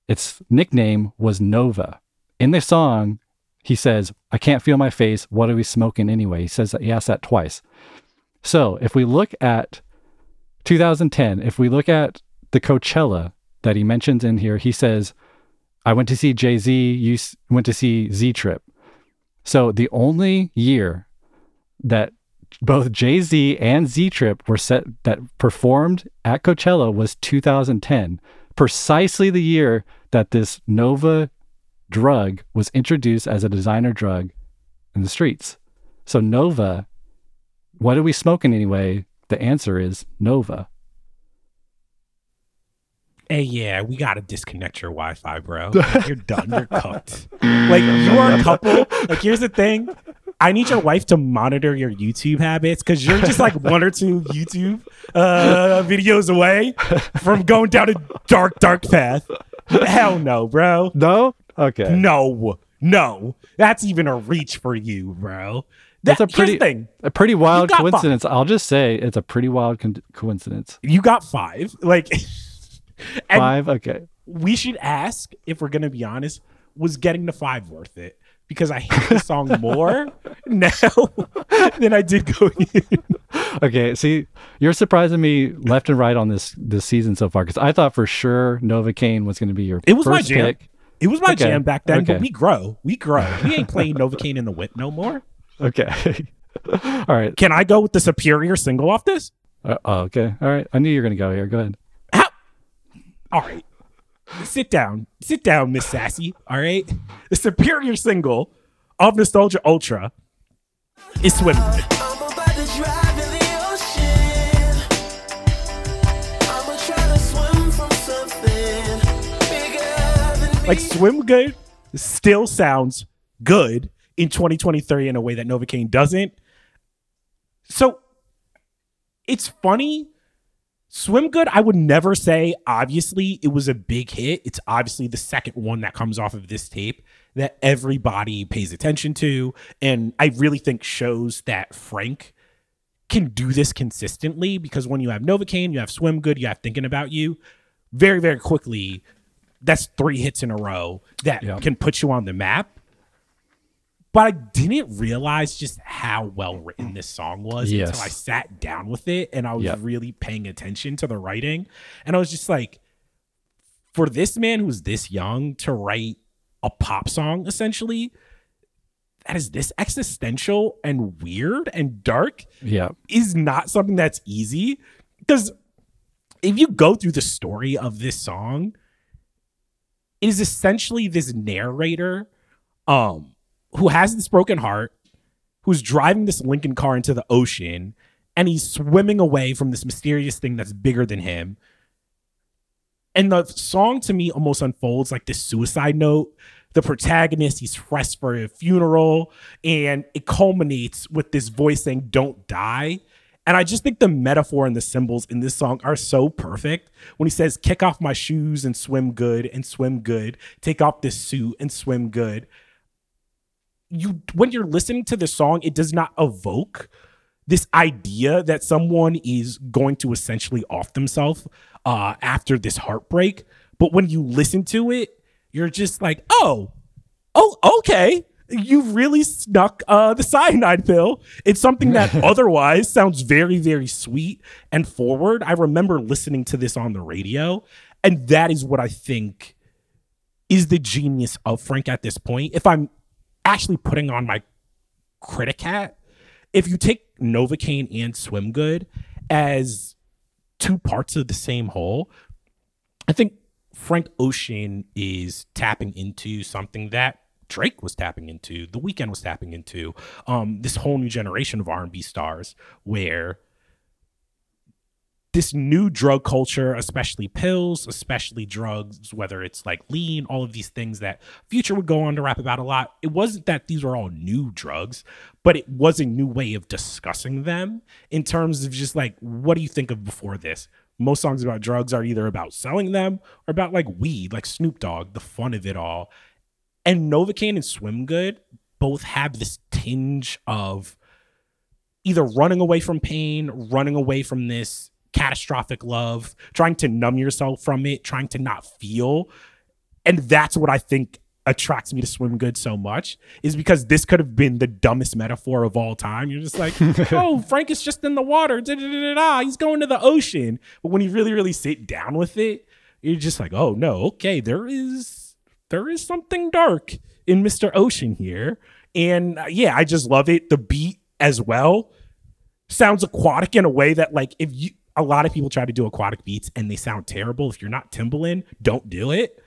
Its nickname was Nova. In the song, he says, I can't feel my face. What are we smoking anyway? He says that he asked that twice. So if we look at 2010, if we look at the Coachella that he mentions in here, he says, I went to see Jay Z, you went to see Z Trip. So the only year that both Jay Z and Z Trip were set that performed at Coachella was 2010, precisely the year that this Nova drug was introduced as a designer drug in the streets. So Nova, what are we smoking anyway? The answer is Nova. Hey, yeah, we gotta disconnect your Wi-Fi, bro. [LAUGHS] You're done. You're cooked. Like you are a couple. Like here's the thing. I need your wife to monitor your YouTube habits because you're just like one or two YouTube uh, videos away from going down a dark, dark path. Hell no, bro. No? Okay. No, no. That's even a reach for you, bro. That's a pretty thing. a pretty wild coincidence. I'll just say it's a pretty wild con- coincidence. You got five. Like, [LAUGHS] Five. Okay. we should ask if we're gonna be honest. Was getting to five worth it? Because I hate the song more now [LAUGHS] than I did going in. Okay. See, you're surprising me left and right on this this season so far because I thought for sure Novacane was going to be your It was my jam. pick. It was my Okay. jam back then, Okay. but we grow. We grow. We ain't playing Novacane in the whip no more. Okay. [LAUGHS] All right. Can I go with the superior single off this? Uh, oh, okay. All right. I knew you were going to go here. Go ahead. How? All right. Sit down. Sit down, Miss Sassy. All right. The superior single of Nostalgia Ultra is Swim. I'm about to drive in the ocean. I'ma try to swim from something bigger than me. Like Swim Good still sounds good in 2023 in a way that Novacane doesn't. So it's funny. Swim Good, I would never say, obviously, it was a big hit. It's obviously the second one that comes off of this tape that everybody pays attention to. And I really think shows that Frank can do this consistently because when you have Novacane, you have Swim Good, you have Thinking About You, very, very quickly, that's three hits in a row that Yeah. can put you on the map. But I didn't realize just how well written this song was Yes. until I sat down with it and I was Yep. really paying attention to the writing. And I was just like, for this man who's this young to write a pop song, essentially, that is this existential and weird and dark Yeah. is not something that's easy because if you go through the story of this song it is essentially this narrator um who has this broken heart who's driving this lincoln car into the ocean and he's swimming away from this mysterious thing that's bigger than him. And the song to me almost unfolds like this suicide note. The protagonist he's fresh for a funeral and it culminates with this voice saying don't die. And i just think the metaphor and the symbols in this song are so perfect. When he says kick off my shoes and swim good and swim good. Take off this suit and swim good you when you're listening to the song it does not evoke this idea that someone is going to essentially off themselves uh, after this heartbreak. But when you listen to it, you're just like, oh, oh, okay. You really snuck uh, the cyanide pill. It's something that [LAUGHS] otherwise sounds very, very sweet and forward. I remember listening to this on the radio, and that is what I think is the genius of Frank at this point. If I'm actually putting on my critic hat, if you take Novacane and Swim Good as two parts of the same whole, I think Frank Ocean is tapping into something that Drake was tapping into, The Weeknd was tapping into, um, this whole new generation of R&B stars where this new drug culture, especially pills, especially drugs, whether it's like lean, all of these things that Future would go on to rap about a lot. It wasn't that these were all new drugs, but it was a new way of discussing them in terms of just like, what do you think of before this? Most songs about drugs are either about selling them or about like weed, like Snoop Dogg, the fun of it all. And Novacane and Swim Good both have this tinge of either running away from pain, running away from this catastrophic love, trying to numb yourself from it, trying to not feel. And that's what I think attracts me to Swim Good so much is because this could have been the dumbest metaphor of all time. You're just like, [LAUGHS] oh, Frank is just in the water. Da, da, da. He's going to the ocean. But when you really, really sit down with it, you're just like, oh no, okay, there is there is something dark in Mr. Ocean here. And uh, yeah, I just love it. The beat as well sounds aquatic in a way that like if you a lot of people try to do aquatic beats and they sound terrible. If you're not Timbaland, don't do it.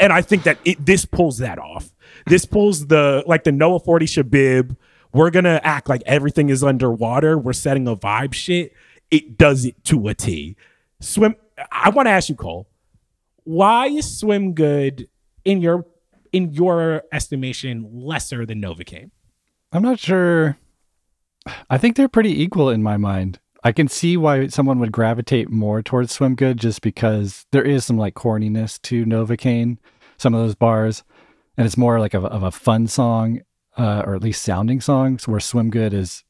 And I think that it this pulls that off. This pulls the like the Noah 40 Shebib we're gonna act like everything is underwater. We're setting a vibe shit. It does it to a T. Swim. I want to ask you, Cole, why is Swim Good in your in your estimation lesser than Novacane? I'm not sure. I think they're pretty equal in my mind. I can see why someone would gravitate more towards Swim Good just because there is some like corniness to Novacane, some of those bars, and it's more like of, of a fun song, uh, or at least sounding songs. Where Swim Good is,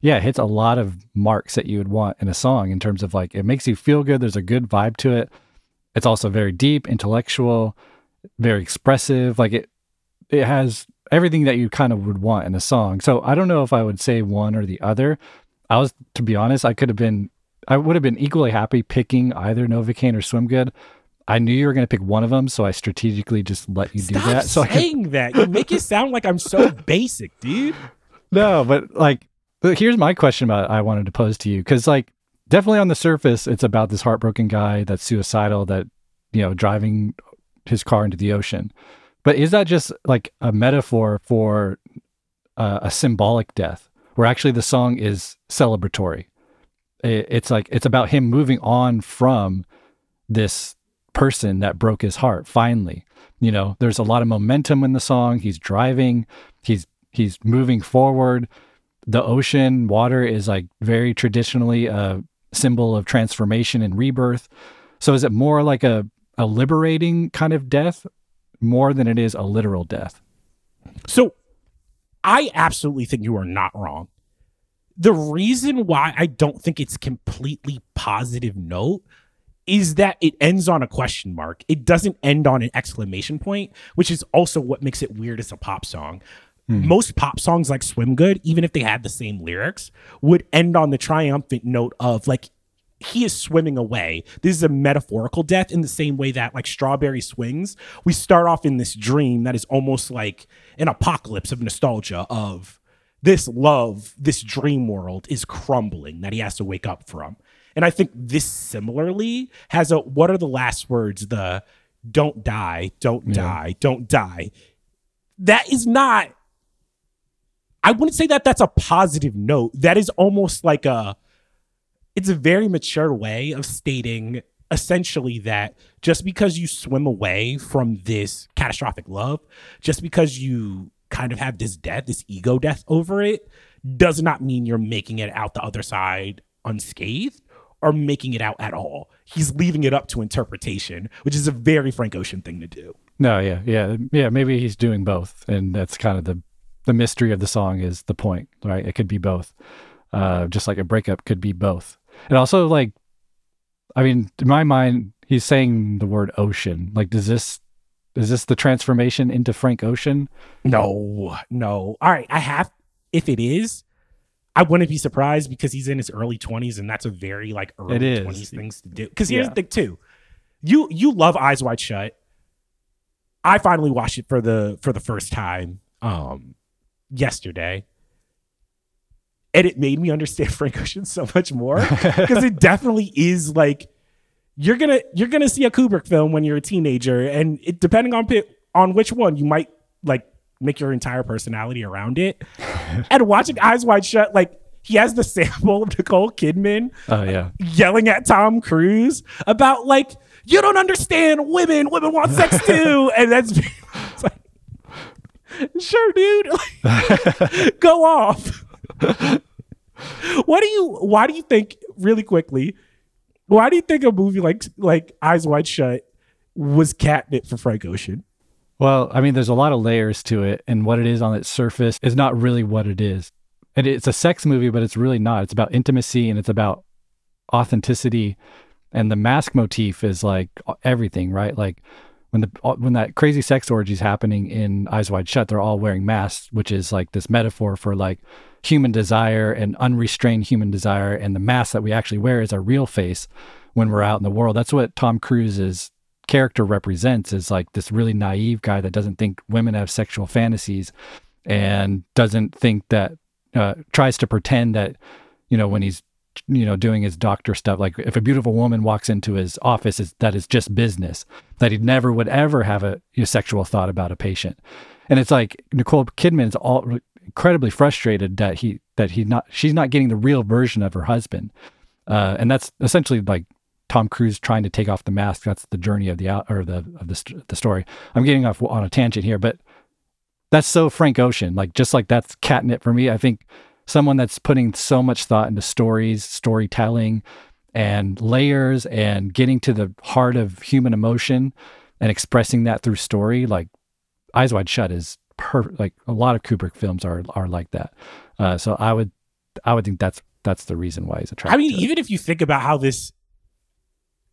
yeah, it hits a lot of marks that you would want in a song in terms of like it makes you feel good. There's a good vibe to it. It's also very deep, intellectual, very expressive. Like it, it has everything that you kind of would want in a song. So I don't know if I would say one or the other. I was, to be honest, I could have been, I would have been equally happy picking either Novacane or Swim Good. I knew you were going to pick one of them, so I strategically just let you do that. So I could, saying that. You make it sound like I'm so [LAUGHS] basic, dude. no, but like, here's my question about I wanted to pose to you because like definitely on the surface, it's about this heartbroken guy that's suicidal that you know driving his car into the ocean. But is that just like a metaphor for uh, a symbolic death, where actually the song is celebratory? It's like it's about him moving on from this person that broke his heart. Finally, you know, there's a lot of momentum in the song. He's driving. He's he's moving forward. The ocean water is like very traditionally a symbol of transformation and rebirth. So is it more like a a liberating kind of death more than it is a literal death? So I absolutely think you are not wrong. The reason why I don't think it's completely positive note is that it ends on a question mark. It doesn't end on an exclamation point, which is also what makes it weird as a pop song. Hmm. Most pop songs like Swim Good, even if they had the same lyrics, would end on the triumphant note of like he is swimming away. This is a metaphorical death in the same way that like Strawberry Swings, we start off in this dream that is almost like an apocalypse of nostalgia of this love, this dream world is crumbling that he has to wake up from. And I think this similarly has a what are the last words? The don't die, don't die, don't die. That is not I wouldn't say that that's a positive note. That is almost like a it's a very mature way of stating essentially that just because you swim away from this catastrophic love, just because you kind of have this death, this ego death over it, does not mean you're making it out the other side unscathed or making it out at all. He's leaving it up to interpretation, which is a very Frank Ocean thing to do. No, yeah, yeah, yeah. Maybe he's doing both, and that's kind of the the mystery of the song is the point, right? It could be both, uh, just like a breakup could be both. And also, like, I mean, in my mind, he's saying the word ocean. Like, does this is this the transformation into Frank Ocean? No, no. All right, I have. If it is, I wouldn't be surprised because he's in his early twenties, and that's a very like early It twenties things to do. Because here's Yeah. the thing too, you you love Eyes Wide Shut. I finally watched it for the for the first time um yesterday. And it made me understand [LAUGHS] Frank Ocean so much more [LAUGHS] because it definitely is like you're gonna you're gonna see a Kubrick film when you're a teenager, and it, depending on on which one, you might like make your entire personality around it. [LAUGHS] and watching Eyes Wide Shut, like he has the sample of Nicole Kidman Oh yeah, yelling at Tom Cruise about like you don't understand women, women want sex too, and that's it's like, sure, dude, Like, go off. What do you? Why do you think? Really quickly, why do you think a movie like like Eyes Wide Shut was catnip for Frank Ocean? Well, I mean, there's a lot of layers to it, and what it is on its surface is not really what it is. And it's a sex movie, but it's really not. It's about intimacy and it's about authenticity. And the mask motif is like everything, right? Like when the when that crazy sex orgy is happening in Eyes Wide Shut, they're all wearing masks, which is like this metaphor for like human desire and unrestrained human desire. And the mask that we actually wear is our real face when we're out in the world. That's what Tom Cruise's character represents is like this really naive guy that doesn't think women have sexual fantasies and doesn't think that uh, tries to pretend that you know when he's you know doing his doctor stuff like if a beautiful woman walks into his office is that is just business that he never would ever have a, sexual thought about a patient and it's like nicole kidman is all incredibly frustrated that he that he not she's not getting the real version of her husband, uh, and that's essentially like Tom Cruise trying to take off the mask. That's the journey of the out or the of the the story. I'm getting off on a tangent here, but that's so Frank Ocean. Like just like that's catnip for me. I think someone that's putting so much thought into stories, storytelling, and layers, and getting to the heart of human emotion and expressing that through story. Like Eyes Wide Shut is perfect. Like a lot of Kubrick films are are like that. Uh, so I would I would think that's that's the reason why he's attracted. I mean, even if you think about how this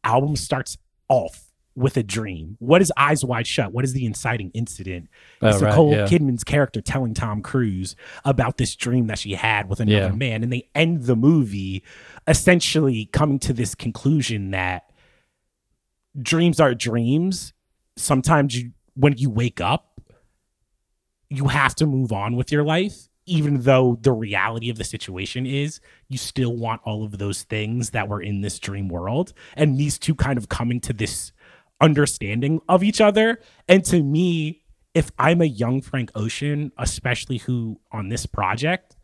album starts off with a dream, what is Eyes Wide Shut? What is the inciting incident? Oh, It's right, Nicole yeah. Kidman's character telling Tom Cruise about this dream that she had with another Yeah. man, and they end the movie essentially coming to this conclusion that dreams are dreams. Sometimes you, when you wake up, you have to move on with your life, even though the reality of the situation is you still want all of those things that were in this dream world. And these two kind of coming to this understanding of each other. And to me, if I'm a young Frank Ocean, especially who on this project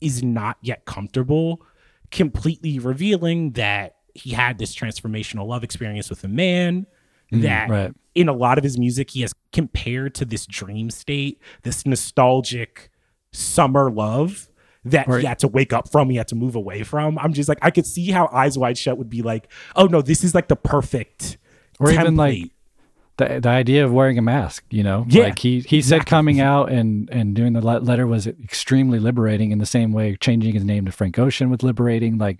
is not yet comfortable completely revealing that he had this transformational love experience with a man mm, that right. in a lot of his music he has compared to this dream state this nostalgic summer love that Right. he had to wake up from he had to move away from i'm just like i could see how eyes wide shut would be like oh no this is like the perfect Or even, like, the the idea of wearing a mask, you know, Yeah, like he he said coming out and and doing the letter was extremely liberating. In the same way, changing his name to Frank Ocean was liberating. Like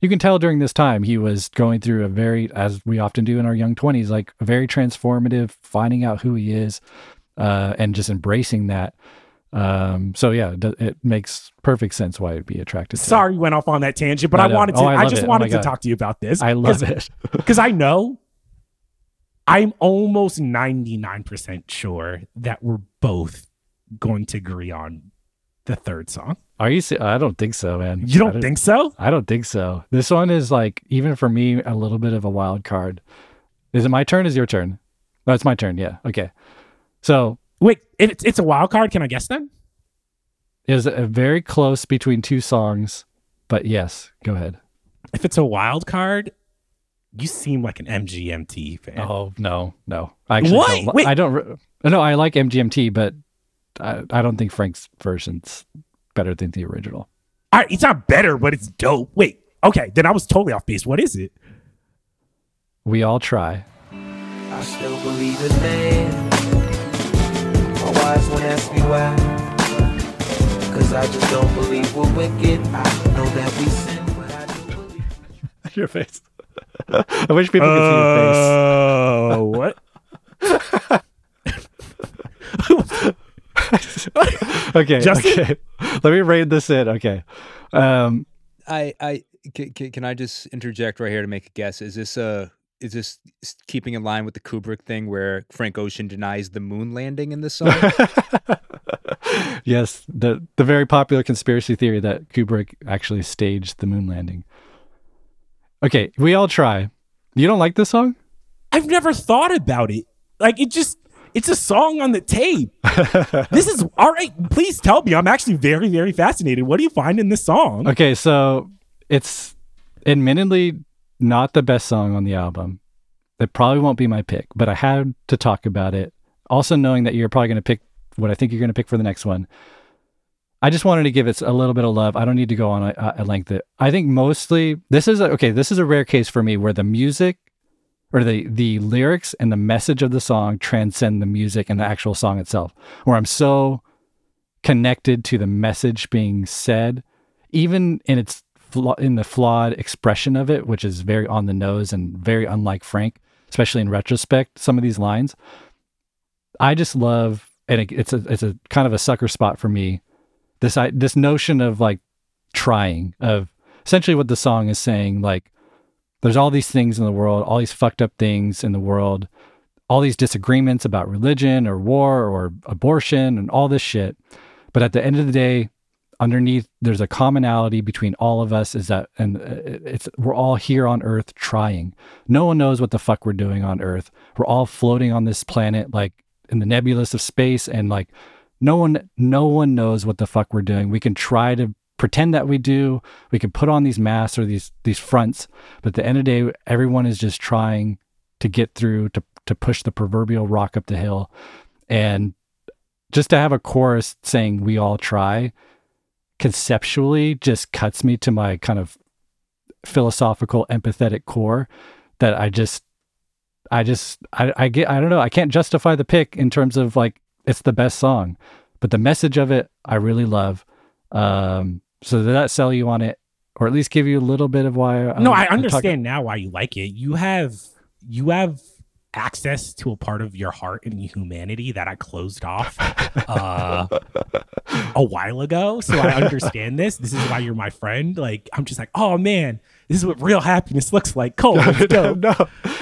you can tell during this time he was going through a very, as we often do in our young twenties, like a very transformative, finding out who he is, uh, and just embracing that. Um, so yeah, it it makes perfect sense why I'd be attracted. to sorry you went off on that tangent but I i, wanted to Oh, I i, just it. Oh wanted my to God. talk to you about this I love it. [LAUGHS] because i know i'm almost 99% sure that we're both going to agree on the third song Are you? se- I don't think so, man. you I don't think so I don't think so. This one is like even for me a little bit of a wild card. Is it my turn? Is your turn? No, it's my turn. Yeah. Okay. So wait if it's, it's a wild card can i guess then it was a very close between two songs, but yes, go ahead. if it's a wild card you seem like an mgmt fan Oh no, no. I actually What? don't. li- Wait. I don't. re- No, I like MGMT, but I, I don't think Frank's version's better than the original. All right, it's not better but it's dope wait okay then i was totally off base what is it We all try. I still believe in man. My wise one ask me why. Cause I just don't believe we're wicked. I know that we sin, but I do believe. [LAUGHS] your face. [LAUGHS] I wish people could see your face. Oh, what? [LAUGHS] Okay. Justin? Okay. Let me rein this in. Okay. Um, I, I can, can I just interject right here to make a guess? Is this uh is this keeping in line with the Kubrick thing where Frank Ocean denies the moon landing in this song? [LAUGHS] yes, the the very popular conspiracy theory that Kubrick actually staged the moon landing. Okay, we all try. You don't like this song? I've never thought about it. Like it just it's a song on the tape. [LAUGHS] this is all right. Please tell me. I'm actually very, very fascinated. What do you find in this song? Okay, so it's admittedly not the best song on the album. It probably won't be my pick, but I had to talk about it. Also, knowing that you're probably going to pick what I think you're going to pick for the next one. I just wanted to give it a little bit of love. I don't need to go on a, a length. I think mostly this is a, okay. This is a rare case for me where the music or the the lyrics and the message of the song transcend the music and the actual song itself. Where I'm so connected to the message being said, even in its in the flawed expression of it, which is very on the nose and very unlike Frank, especially in retrospect. Some of these lines, I just love, and it, it's a it's a kind of a sucker spot for me. This I, this notion of like trying of essentially what the song is saying, like there's all these things in the world, all these fucked up things in the world, all these disagreements about religion or war or abortion and all this shit. But at the end of the day, underneath there's a commonality between all of us is that and uh, it's we're all here on earth trying. No one knows what the fuck we're doing on earth. We're all floating on this planet like in the nebulous of space and like no one no one knows what the fuck we're doing. We can try to pretend that we do. We can put on these masks or these these fronts, but at the end of the day, everyone is just trying to get through to to push the proverbial rock up the hill. And just to have a chorus saying we all try conceptually just cuts me to my kind of philosophical empathetic core that I just I just I, I get I don't know I can't justify the pick in terms of like it's the best song, but the message of it I really love. Um, so did that sell you on it, or at least give you a little bit of why? I'm- no, I talking- understand now why you like it. You have you have access to a part of your heart and humanity that I closed off uh, [LAUGHS] a while ago. So I understand this. This is why you're my friend. Like I'm just like, oh man, this is what real happiness looks like. Cool, [LAUGHS] no,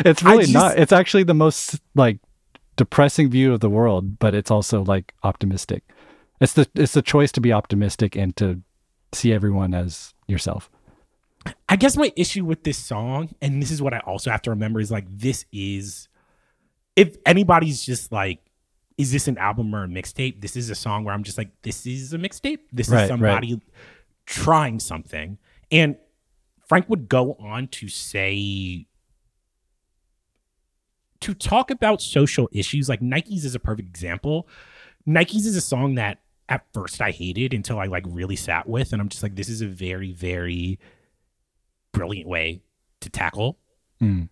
it's I really just- not. It's actually the most like depressing view of the world, but it's also like optimistic. It's the it's the choice to be optimistic and to see everyone as yourself. I guess my issue with this song, and this is what I also have to remember, is like this is if anybody's just like, is this an album or a mixtape? This is a song where I'm just like, this is a mixtape. This Right, right. is somebody trying something. And Frank would go on to say to talk about social issues, like Nike's is a perfect example. Nike's is a song that at first I hated until I like really sat with, and I'm just like, this is a very, very brilliant way to tackle Mm.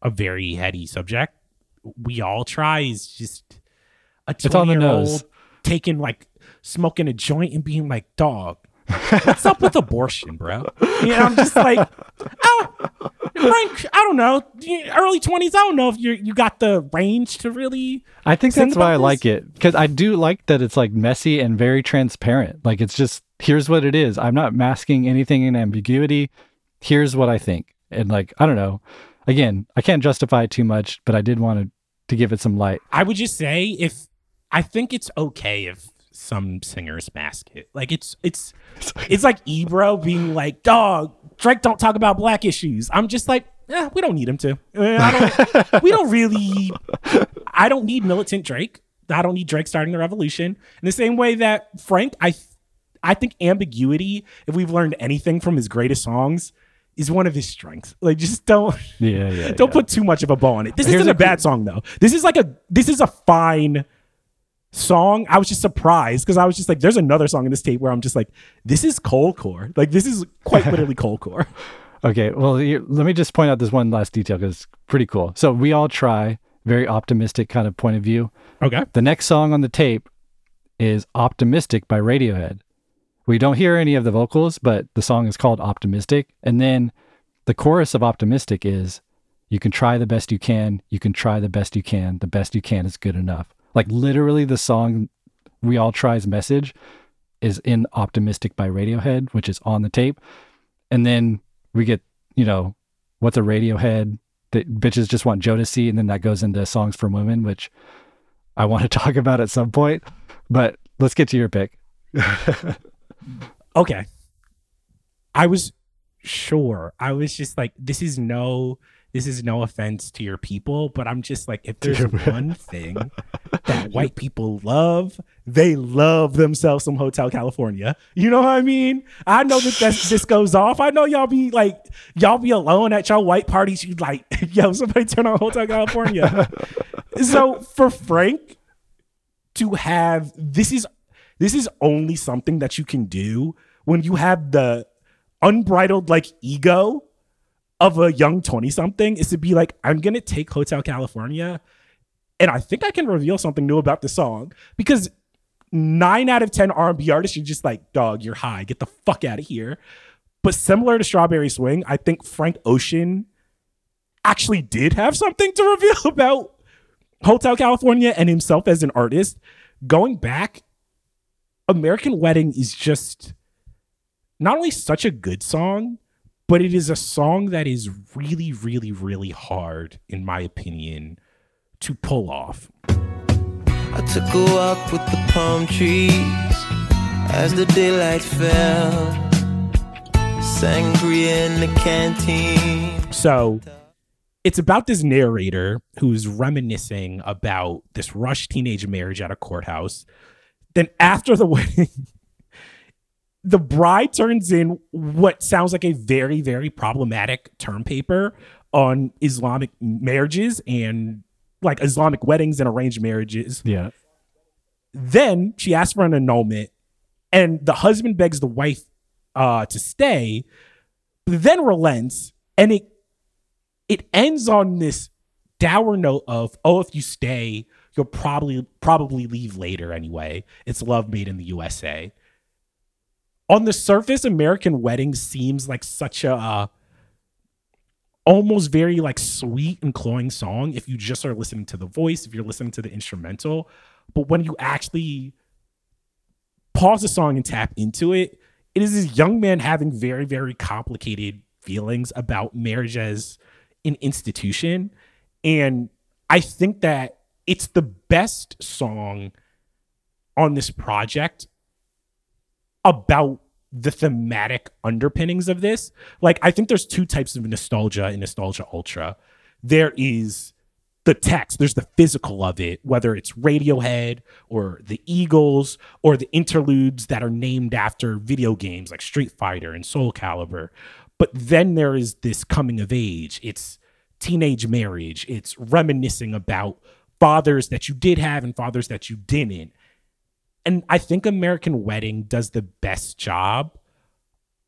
a very heady subject. We all try is just a It's on the year nose. old taking like smoking a joint and being like, dog, what's up with [LAUGHS] abortion, bro? You know, I'm just like, [LAUGHS] Frank, I don't know, early 20s. I don't know if you you got the range to really. I think that's why I like it because I do like that it's like messy and very transparent. Like it's just here's what it is. I'm not masking anything in ambiguity. Here's what I think, and like I don't know. Again, I can't justify it too much, but I did want to to give it some light. I would just say if I think it's okay if some singers mask it. Like it's it's [LAUGHS] it's like Ebro being like, "Dog, Drake don't talk about black issues." I'm just like, "Yeah, we don't need him to. Eh, I don't. [LAUGHS] we don't really. I don't need militant Drake. I don't need Drake starting the revolution. In the same way that Frank, I I think ambiguity. If we've learned anything from his greatest songs. Is one of his strengths. Like, just don't Yeah, yeah. [LAUGHS] don't yeah. put too much of a bow on it. This Here's isn't a a bad song though. This is like a this is a fine song. I was just surprised because I was just like, there's another song in this tape where I'm just like, this is coldcore. Like this is quite [LAUGHS] literally coldcore. Okay, well, here, let me just point out this one last detail because it's pretty cool. So we all try very optimistic kind of point of view. Okay. The next song on the tape is Optimistic by Radiohead. We don't hear any of the vocals, but the song is called Optimistic. And then the chorus of Optimistic is You can try the best you can. You can try the best you can. The best you can is good enough. Like literally, the song We All Try's message is in Optimistic by Radiohead, which is on the tape. And then we get, you know, what's a Radiohead? That bitches just want Jodeci. And then that goes into Songs for Women, which I want to [LAUGHS] talk about at some point. But let's get to your pick. [LAUGHS] Okay. I was sure. I was just like, this is no this is no offense to your people, but I'm just like, if [LAUGHS] there's one thing [LAUGHS] that white people love, they love themselves some Hotel California. You know what I mean? I know that that's, this goes off. I know y'all be like, y'all be alone at y'all white parties. You like, [LAUGHS] yo, somebody turn on Hotel California. so for Frank to have this is this is only something that you can do when you have the unbridled like ego of a young 20 something is to be like i'm gonna take hotel california and i think i can reveal something new about the song because nine out of ten r&b artists are just like dog you're high. Get the fuck out of here. But similar to strawberry swing i think frank ocean actually did have something to [LAUGHS] reveal about hotel california and himself as an artist. Going back american wedding is just not only such a good song but it is a song that is really, really, really hard, in my opinion, to pull off. I took a walk with the palm trees as the daylight fell. Sangria in the canteen. So it's about this narrator who's reminiscing about this rushed teenage marriage at a courthouse. Then after the [LAUGHS] wedding, the bride turns in what sounds like a very, very problematic term paper on Islamic marriages and like Islamic weddings and arranged marriages. Yeah. Then she asks for an annulment, and the husband begs the wife uh, to stay, but then relents, and it it ends on this dour note of, oh, if you stay, you'll probably probably leave later anyway. It's love made in the USA. On the surface, American Wedding seems like such a uh, almost very like sweet and cloying song if you just are listening to the voice, if you're listening to the instrumental. But when you actually pause the song and tap into it, it is this young man having very, very complicated feelings about marriage as an institution. And I think that it's the best song on this project about the thematic underpinnings of this. Like, I think there's two types of nostalgia in Nostalgia Ultra. There is the text, there's the physical of it, whether it's Radiohead or the Eagles or the interludes that are named after video games like Street Fighter and Soul Calibur. But then there is this coming of age. It's teenage marriage. It's reminiscing about fathers that you did have and fathers that you didn't. And I think American Wedding does the best job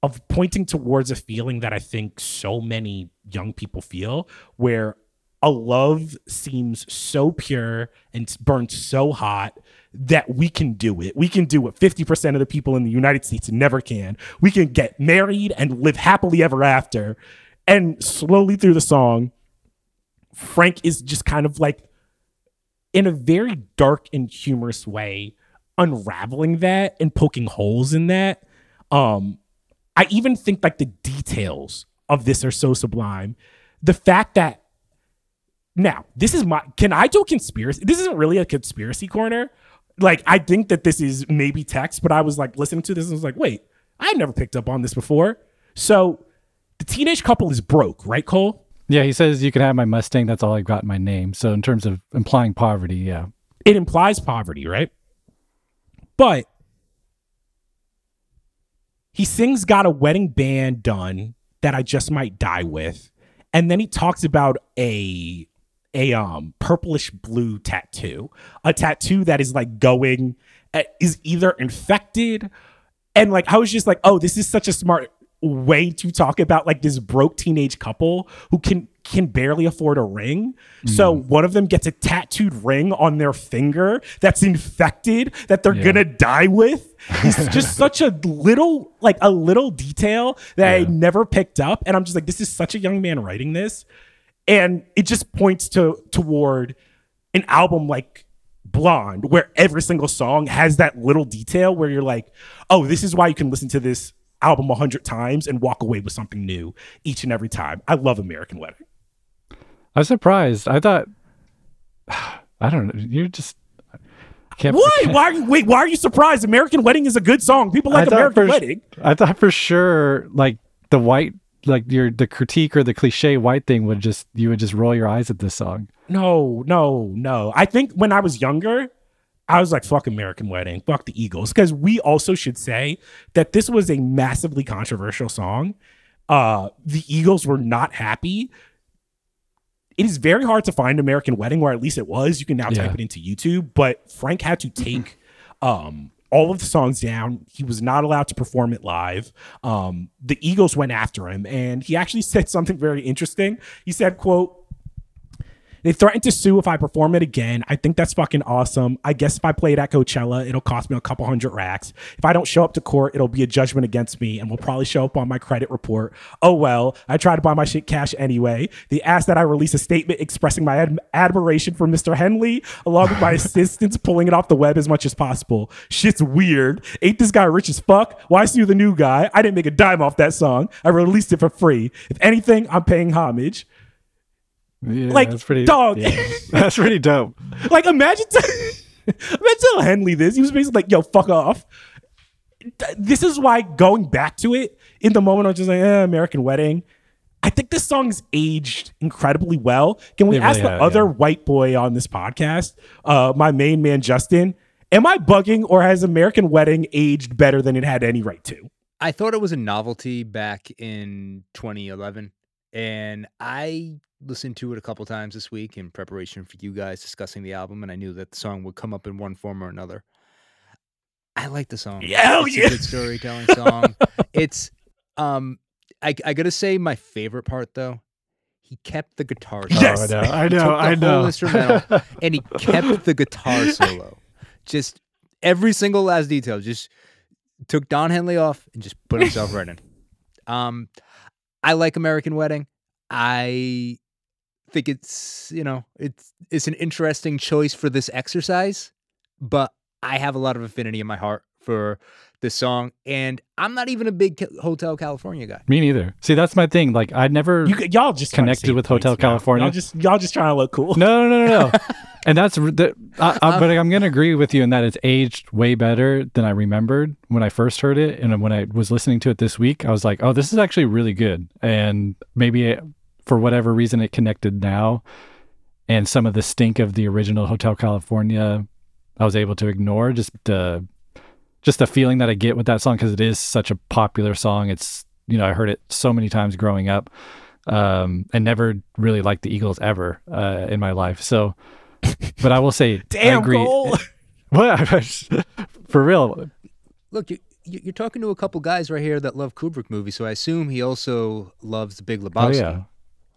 of pointing towards a feeling that I think so many young people feel, where a love seems so pure and burned so hot that we can do it. We can do what 50% of the people in the United States never can. We can get married and live happily ever after. And slowly through the song, Frank is just kind of like, in a very dark and humorous way, unraveling that and poking holes in that. Um, I even think like the details of this are so sublime. The fact that now, this is my can I do a conspiracy? This isn't really a conspiracy corner. Like, I think that this is maybe text, but I was like listening to this and was like, wait, I never picked up on this before. So the teenage couple is broke, right, Cole? Yeah, he says you can have my Mustang. That's all I've got in my name. So in terms of implying poverty, yeah. It implies poverty, right? But he sings got a wedding band done that I just might die with. And then he talks about a a um purplish blue tattoo, a tattoo that is like going uh, is either infected and like I was just like, "Oh, this is such a smart way to talk about like this broke teenage couple who can can barely afford a ring. So mm. one of them gets a tattooed ring on their finger that's infected that they're Yeah. gonna die with. It's [LAUGHS] just such a little like a little detail that I never picked up, and I'm just like, this is such a young man writing this, and it just points to toward an album like Blonde, where every single song has that little detail where you're like, oh, this is why you can listen to this album a hundred times and walk away with something new each and every time. I love American Wedding. I was surprised. I thought, [SIGHS] I don't know. You're just I can't. Why? Can't- Why are you wait? Why are you surprised? American Wedding is a good song. People like American for, Wedding. I thought for sure, like the white, like your the critique or the cliche white thing would just you would just roll your eyes at this song. No, no, no. I think when I was younger, I was like, fuck American Wedding, fuck the Eagles. Because we also should say that this was a massively controversial song. Uh, the Eagles were not happy. It is very hard to find American Wedding, or at least it was. You can now Yeah. type it into YouTube, but Frank had to take [CLEARS THROAT] um all of the songs down. He was not allowed to perform it live. Um, the Eagles went after him, and he actually [LAUGHS] said something very interesting. He said, "quote they threatened to sue if I perform it again. I think that's fucking awesome. I guess if I play it at Coachella, it'll cost me a couple hundred racks. If I don't show up to court, it'll be a judgment against me and will probably show up on my credit report. Oh well, I tried to buy my shit cash anyway. They asked that I release a statement expressing my ad- admiration for Mr. Henley, along with my [LAUGHS] assistants pulling it off the web as much as possible. Shit's weird. Ain't this guy rich as fuck? Why sue the new guy? I didn't make a dime off that song. I released it for free. If anything, I'm paying homage. Yeah, Like, that's pretty dog. yeah, [LAUGHS] that's pretty dope. Like imagine, [LAUGHS] imagine tell Henley this. He was basically like, "Yo, fuck off." This is why going back to it in the moment, I was just like, eh, "American Wedding." I think this song's aged incredibly well. Can we They ask the have, other yeah. white boy on this podcast, uh, my main man Justin? Am I bugging or has American Wedding aged better than it had any right to? I thought it was a novelty back in 2011, and I listened to it a couple times this week in preparation for you guys discussing the album, and I knew that the song would come up in one form or another. I like the song. Hell it's yeah. a good [LAUGHS] storytelling song. it's um, I I gotta say my favorite part though. He kept the guitar. solo. Yes. Oh, I know, I [LAUGHS] He know, took the I know. instrumental [LAUGHS] and he kept the guitar solo. Just every single last detail. Just took Don Henley off and just put himself right in. Um, I like American Wedding. I think it's you know it's it's an interesting choice for this exercise, but I have a lot of affinity in my heart for this song, and I'm not even a big Hotel California guy. Me neither. See, that's my thing. Like, I never. You, y'all just Connected with Hotel now. California? Y'all just y'all just trying to look cool. No, no, no, no, no. [LAUGHS] and that's r- the, I, I, um, but I'm gonna agree with you in that it's aged way better than I remembered when I first heard it, and when I was listening to it this week, I was like, oh, this is actually really good, and maybe it, for whatever reason it connected now, and some of the stink of the original Hotel California, I was able to ignore just the just the feeling that I get with that song because it is such a popular song. It's you know I heard it so many times growing up, um, and never really liked the Eagles ever uh, in my life. So, but I will say, [LAUGHS] I Damn, agree. Cole. [LAUGHS] What [LAUGHS] for real? Look, you, you- you're talking to a couple guys right here that love Kubrick movies, so I assume he also loves The Big Oh Lebowski. yeah.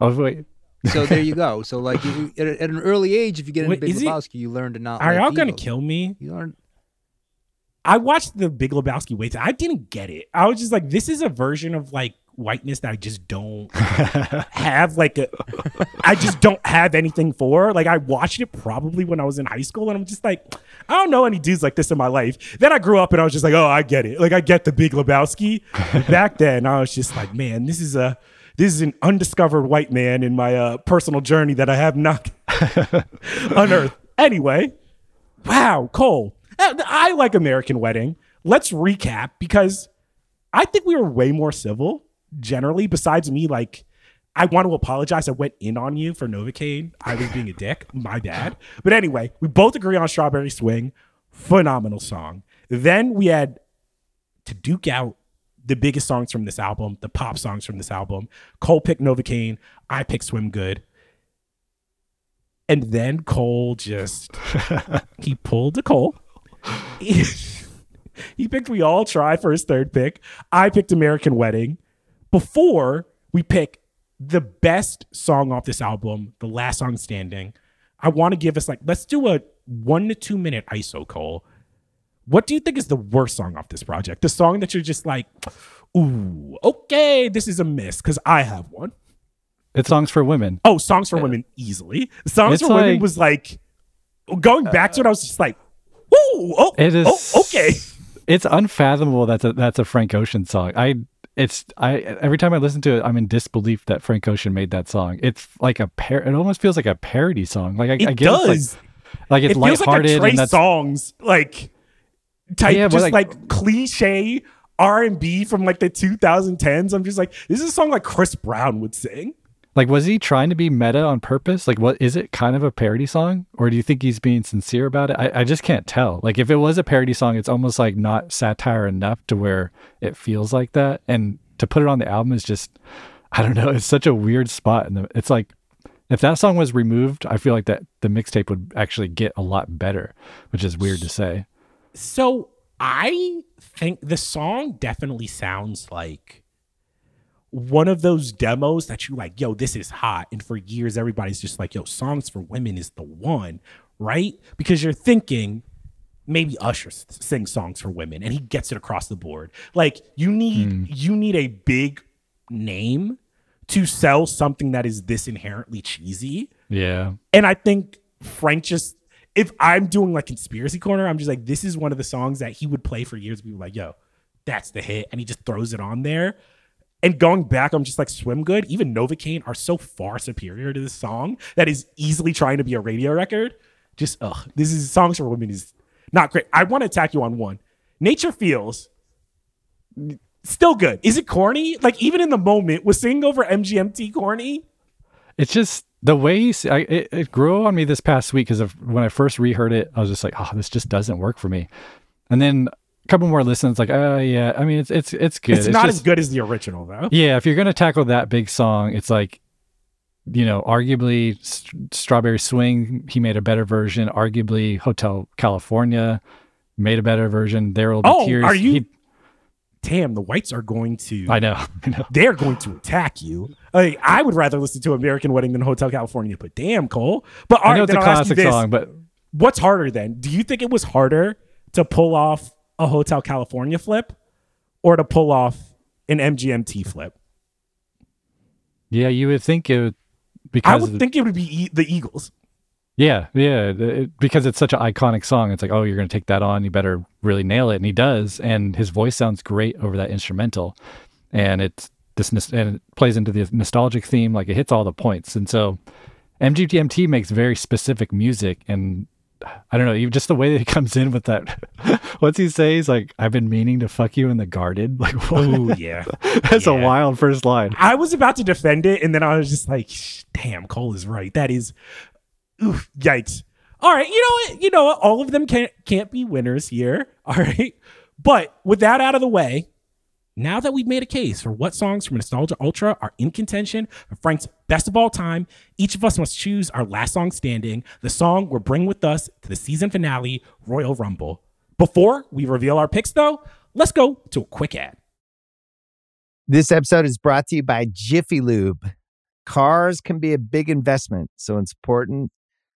Oh wait. So there you [LAUGHS] go. So like you, at, at an early age, if you get into Wait, Big it- Lebowski, you learn to not. Are y'all gonna kill me? You learn. I watched the Big Lebowski wait. I didn't get it. I was just like, this is a version of like whiteness that I just don't [LAUGHS] have. Like, a, I just don't have anything for. Like, I watched it probably when I was in high school, and I'm just like, I don't know any dudes like this in my life. Then I grew up, and I was just like, oh, I get it. Like, I get the Big Lebowski. Back then, I was just like, man, this is a this is an undiscovered white man in my uh, personal journey that I have not [LAUGHS] unearthed. Anyway, wow, Cole. Uh, I like American Wedding. Let's recap because I think we were way more civil generally. Besides me, like I want to apologize. I went in on you for Novacane. I was being a dick. My bad. But anyway, we both agree on Strawberry Swing. Phenomenal song. Then we had to duke out the biggest songs from this album, the pop songs from this album. Cole picked Novacane. I picked Swim Good. And then Cole just [LAUGHS] he pulled a Cole. He, [LAUGHS] he picked We All Try for his third pick. I picked American Wedding. Before we pick the best song off this album, the last song standing, I want to give us like let's do a one to two minute ISO Cole. What do you think is the worst song off this project? The song that you're just like, ooh, okay, this is a miss because I have one. It's songs for women. Oh, Songs for Women easily. Songs It's for Women was like going back to it. I was just like, ooh, oh, It is. oh, okay. It's unfathomable. That's a that's a Frank Ocean song. I. It's I every time I listen to it, I'm in disbelief that Frank Ocean made that song. It's like a par. It almost feels like a parody song. Like I, It I get does. like, like it's it feels like a lighthearted Trey and that's Songs like type, Yeah, just like- like, cliche R and B from like the 2010s. I'm just like, this is a song like Chris Brown would sing. Like, was he trying to be meta on purpose? Like, what is it kind of a parody song? Or do you think he's being sincere about it? I, I just can't tell. Like, if it was a parody song, it's almost like not satire enough to where it feels like that. And to put it on the album is just, I don't know, [LAUGHS] it's such a weird spot. And it's like, if that song was removed, I feel like that the mixtape would actually get a lot better, which is weird to say. So I think the song definitely sounds like one of those demos that you like, yo, this is hot. And for years, everybody's just like, yo, songs for women is the one, right? Because you're thinking maybe Usher sings songs for women and he gets it across the board. Like you need hmm. you need a big name to sell something that is this inherently cheesy. Yeah. And I think Frank just, if I'm doing like conspiracy corner, I'm just like, this is one of the songs that he would play for years. People like, yo, that's the hit, and he just throws it on there. And going back, I'm just like, Swim Good, even Novacane are so far superior to this song that is easily trying to be a radio record. Just, ugh, this is songs for women is not great. I want to attack you on one. Nature Feels, still good. Is it corny? Like, even in the moment, was singing over MGMT corny? It's just the way he, I, it, it grew on me this past week because when I first reheard it, I was just like, oh, this just doesn't work for me. And then a couple more listens, like, oh yeah, I mean, it's it's it's good. It's, not just- as good as the original though. Yeah, if you're gonna tackle that big song, it's like, you know, arguably S- Strawberry Swing, he made a better version. Arguably Hotel California made a better version. There will be Oh, tears. are you- He- Damn, the whites are going to. I know. [LAUGHS] I know. they're going to attack you. Like I would rather listen to American Wedding than Hotel California. But damn, Cole. But all I right, know it's a I'll classic this. song, but What's harder then? Do you think it was harder to pull off a Hotel California flip, or to pull off an MGMT flip? yeah, you would think it would I because would think it would be e- the Eagles. Yeah, yeah, it- because it's such an iconic song. It's like, oh, you're going to take that on. You better really nail it, and he does. And his voice sounds great over that instrumental, and it's this and it plays into the nostalgic theme. Like it hits all the points. And so, MGMT makes very specific music, and [SIGHS] I don't know, even just the way that he [LAUGHS] comes in with that. [LAUGHS] What's he say? He's like, "I've been meaning to fuck you in the garden." [LAUGHS] Like? Oh yeah. that's a wild first line. I was about to defend it, and then I was just like, "Damn, Cole is right. That is, oof, yikes." All right, you know what? You know what? All of them can't can't be winners here. [LAUGHS] All right, but with that out of the way, now that we've made a case for what songs from Nostalgia Ultra are in contention for Frank's best of all time, each of us must choose our last song standing, the song we're bringing with us to the season finale, Royal Rumble. Before we reveal our picks, though, let's go to a quick ad. This episode is brought to you by Jiffy Lube. Cars can be a big investment, so it's important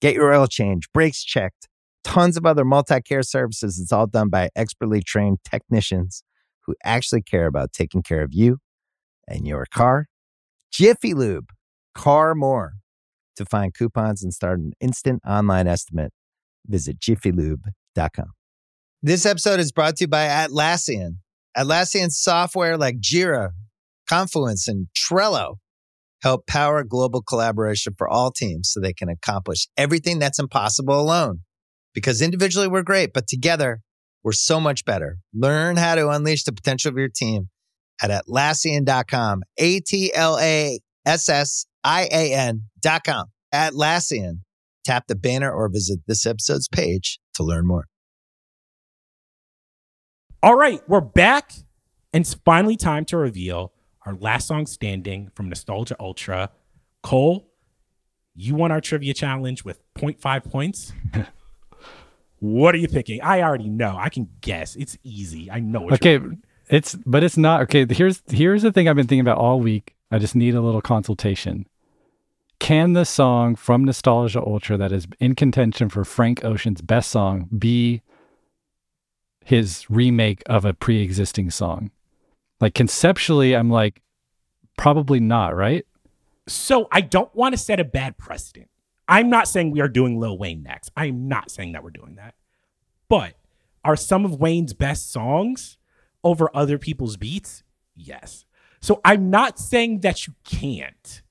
Get your oil change, brakes checked, tons of other multi care services. It's all done by expertly trained technicians who actually care about taking care of you and your car. Jiffy Lube, car more. To find coupons and start an instant online estimate, visit jiffylube.com. This episode is brought to you by Atlassian. Atlassian software like Jira, Confluence, and Trello help power global collaboration for all teams so they can accomplish everything that's impossible alone. Because individually we're great, but together we're so much better. Learn how to unleash the potential of your team at Atlassian.com. A T L A S S I A N.com. Atlassian. Tap the banner or visit this episode's page to learn more. All right, we're back, and it's finally time to reveal our last song standing from Nostalgia Ultra. Cole, you won our trivia challenge with 0.5 points. [LAUGHS] what are you picking? I already know. I can guess. It's easy. I know. What Okay, it's but it's not okay. Here's here's the thing I've been thinking about all week. I just need a little consultation. Can the song from Nostalgia Ultra that is in contention for Frank Ocean's best song be his remake of a pre-existing song? Like conceptually, I'm like probably not, right? So I don't want to set a bad precedent. I'm not saying we are doing Lil Wayne next. I'm not saying that we're doing that. But are some of Wayne's best songs over other people's beats? Yes. So I'm not saying that you can't.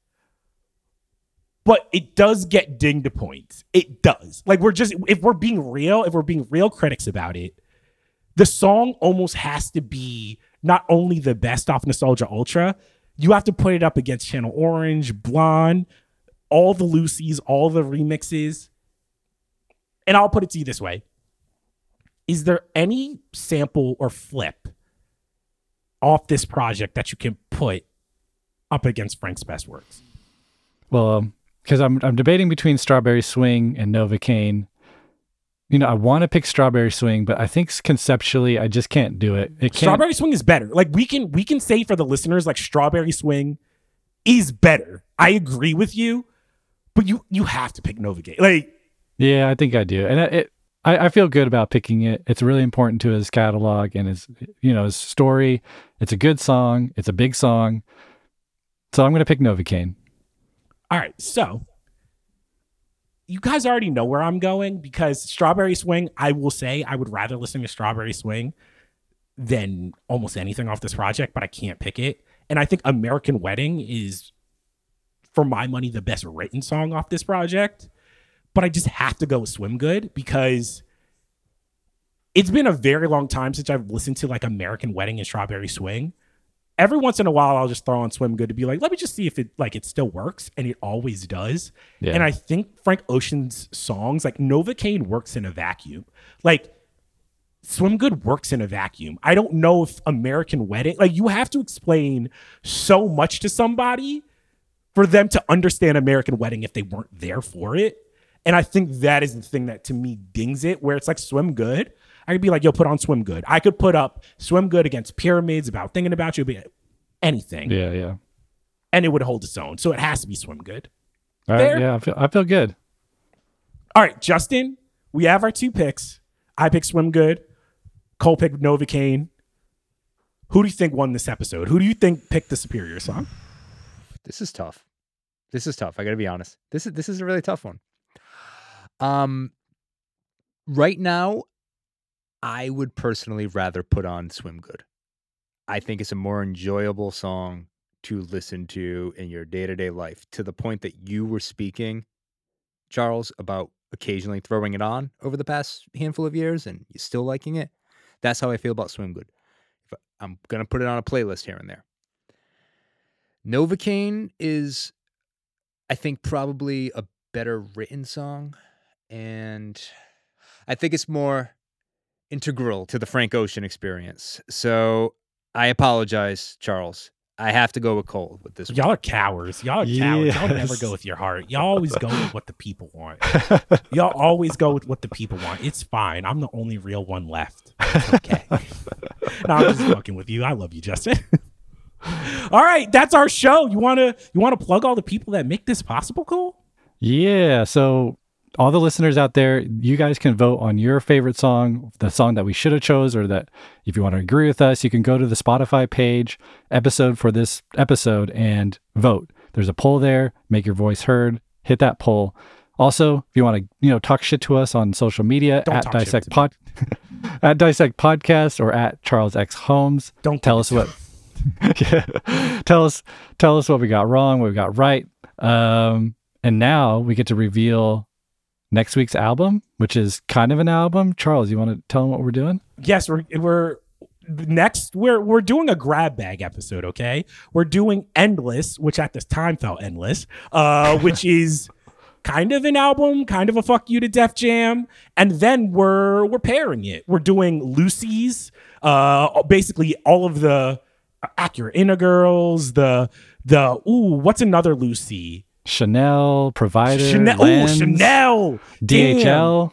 But it does get dinged to points. It does. Like we're just if we're being real, if we're being real critics about it, the song almost has to be not only the best off Nostalgia Ultra, you have to put it up against Channel Orange, Blonde, all the Lucy's, all the remixes. And I'll put it to you this way Is there any sample or flip off this project that you can put up against Frank's best works? Well, um, because I'm I'm debating between Strawberry Swing and Novacane. You know, I want to pick Strawberry Swing, but I think conceptually I just can't do it. It can't. Strawberry Swing is better. Like we can we can say for the listeners, like Strawberry Swing is better. I agree with you, but you you have to pick Novacane. Like Yeah, I think I do, and it. I, I feel good about picking it. It's really important to his catalog and his, you know, his story. It's a good song. It's a big song. So I'm going to pick Novacane. All right, so you guys already know where I'm going because Strawberry Swing, I will say I would rather listen to Strawberry Swing than almost anything off this project, but I can't pick it. And I think American Wedding is, for my money, the best written song off this project. But I just have to go with Swim Good because it's been a very long time since I've listened to like American Wedding and Strawberry Swing. Every once in a while, I'll just throw on Swim Good to be like, let me just see if it like it still works, and it always does. Yeah. And I think Frank Ocean's songs, like Novacane, works in a vacuum. Like Swim Good works in a vacuum. I don't know if American Wedding, like you have to explain so much to somebody for them to understand American Wedding if they weren't there for it. And I think that is the thing that to me dings it, where it's like Swim Good. I could be like, yo, put on Swim Good. I could put up Swim Good against Pyramids about thinking about you, be anything, Yeah, yeah. and it would hold its own. So it has to be Swim Good. All Fair. right, yeah, I feel, I feel good. All right, Justin, we have our two picks. I picked Swim Good. Cole picked Novacane. Who do you think won this episode? Who do you think picked the superior song? This is tough. This is tough. I got to be honest. This is this is a really tough one. Um, right now, I would personally rather put on Swim Good. I think it's a more enjoyable song to listen to in your day to day life. To the point that you were speaking, Charles, about occasionally throwing it on over the past handful of years, and you're still liking it. That's how I feel about Swim Good. I'm gonna put it on a playlist here and there. Novacane is, I think, probably a better written song. And I think it's more integral to the Frank Ocean experience. So I apologize, Charles. I have to go with Cole with this. Y'all are cowards. Y'all are cowards. Y'all never go with your heart. Y'all always go with what the people want. [LAUGHS] Y'all always go with what the people want. It's fine. I'm the only real one left. It's okay. [LAUGHS] no, I'm just fucking with you. I love you, Justin. [LAUGHS] all right, that's our show. You wanna you wanna plug all the people that make this possible, Cole? Yeah. So all the listeners out there, you guys can vote on your favorite song, the song that we should have chose, or that if you want to agree with us, you can go to the Spotify page episode for this episode and vote. There's a poll there. Make your voice heard. Hit that poll. Also, if you want to, you know, talk shit to us on social media Don't at Dissect. Pod, [LAUGHS] at Dissect Podcast or at Charles X Holmes. Don't tell us what. [LAUGHS] yeah. Tell us, tell us what we got wrong, what we got right. Um, and now we get to reveal next week's album, which is kind of an album. Charles, you want to tell them what we're doing? yes, we're we're next we're we're doing a grab bag episode, okay? We're doing Endless, which at this time felt endless, uh, [LAUGHS] which is kind of an album, kind of a fuck you to Def Jam, and then we're we're pairing it. We're doing Lucy's, uh, basically all of the Acura Integurls, the the ooh, what's another Lucy? Chanel, Provider, Chanel, ooh, Chanel, Damn. DHL.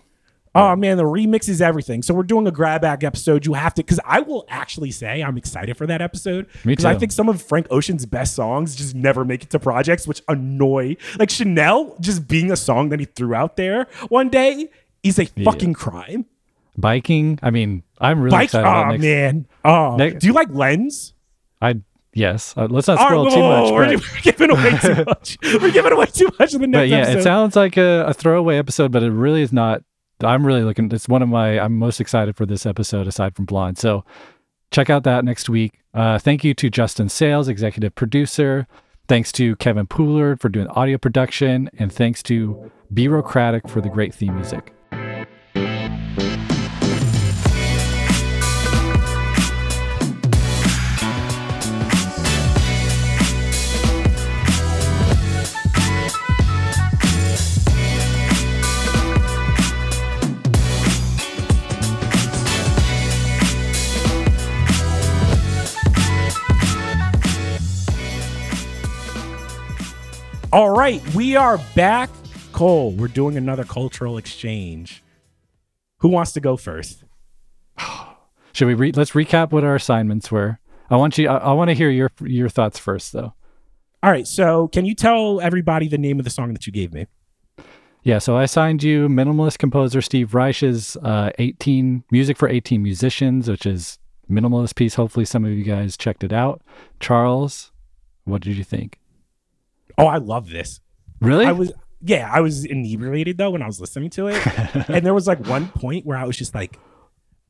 Oh man, the remix is everything. So we're doing a grab bag episode. You have to, because I will actually say I'm excited for that episode Me because I think some of Frank Ocean's best songs just never make it to projects, which annoy. Like Chanel just being a song that he threw out there one day is a fucking crime. Biking. I mean, I'm really Bike, excited oh man, oh. next- Do you like Lens? I yes. Uh, let's not right, spoil whoa, too much. we're, but- we're giving away too [LAUGHS] much. We're giving away too much in the next but yeah, episode. it sounds like a, a throwaway episode, but it really is not. I'm really looking. It's one of my. I'm most excited for this episode aside from Blonde. So check out that next week. Uh, thank you to Justin Sayles, executive producer. Thanks to Kevin Pooler for doing audio production, and thanks to Birocratic for the great theme music. All right, we are back. Cole, we're doing another cultural exchange. Who wants to go first? [SIGHS] Should we re- let's recap what our assignments were? I want you. I, I want to hear your your thoughts first, though. All right, so can you tell everybody the name of the song that you gave me? Yeah, so I assigned you minimalist composer Steve Reich's uh, 18 music for 18 musicians, which is minimalist piece. Hopefully, some of you guys checked it out. Charles, what did you think? Oh, I love this. Really? I was yeah, I was inebriated though when I was listening to it, [LAUGHS] and there was like one point where I was just like,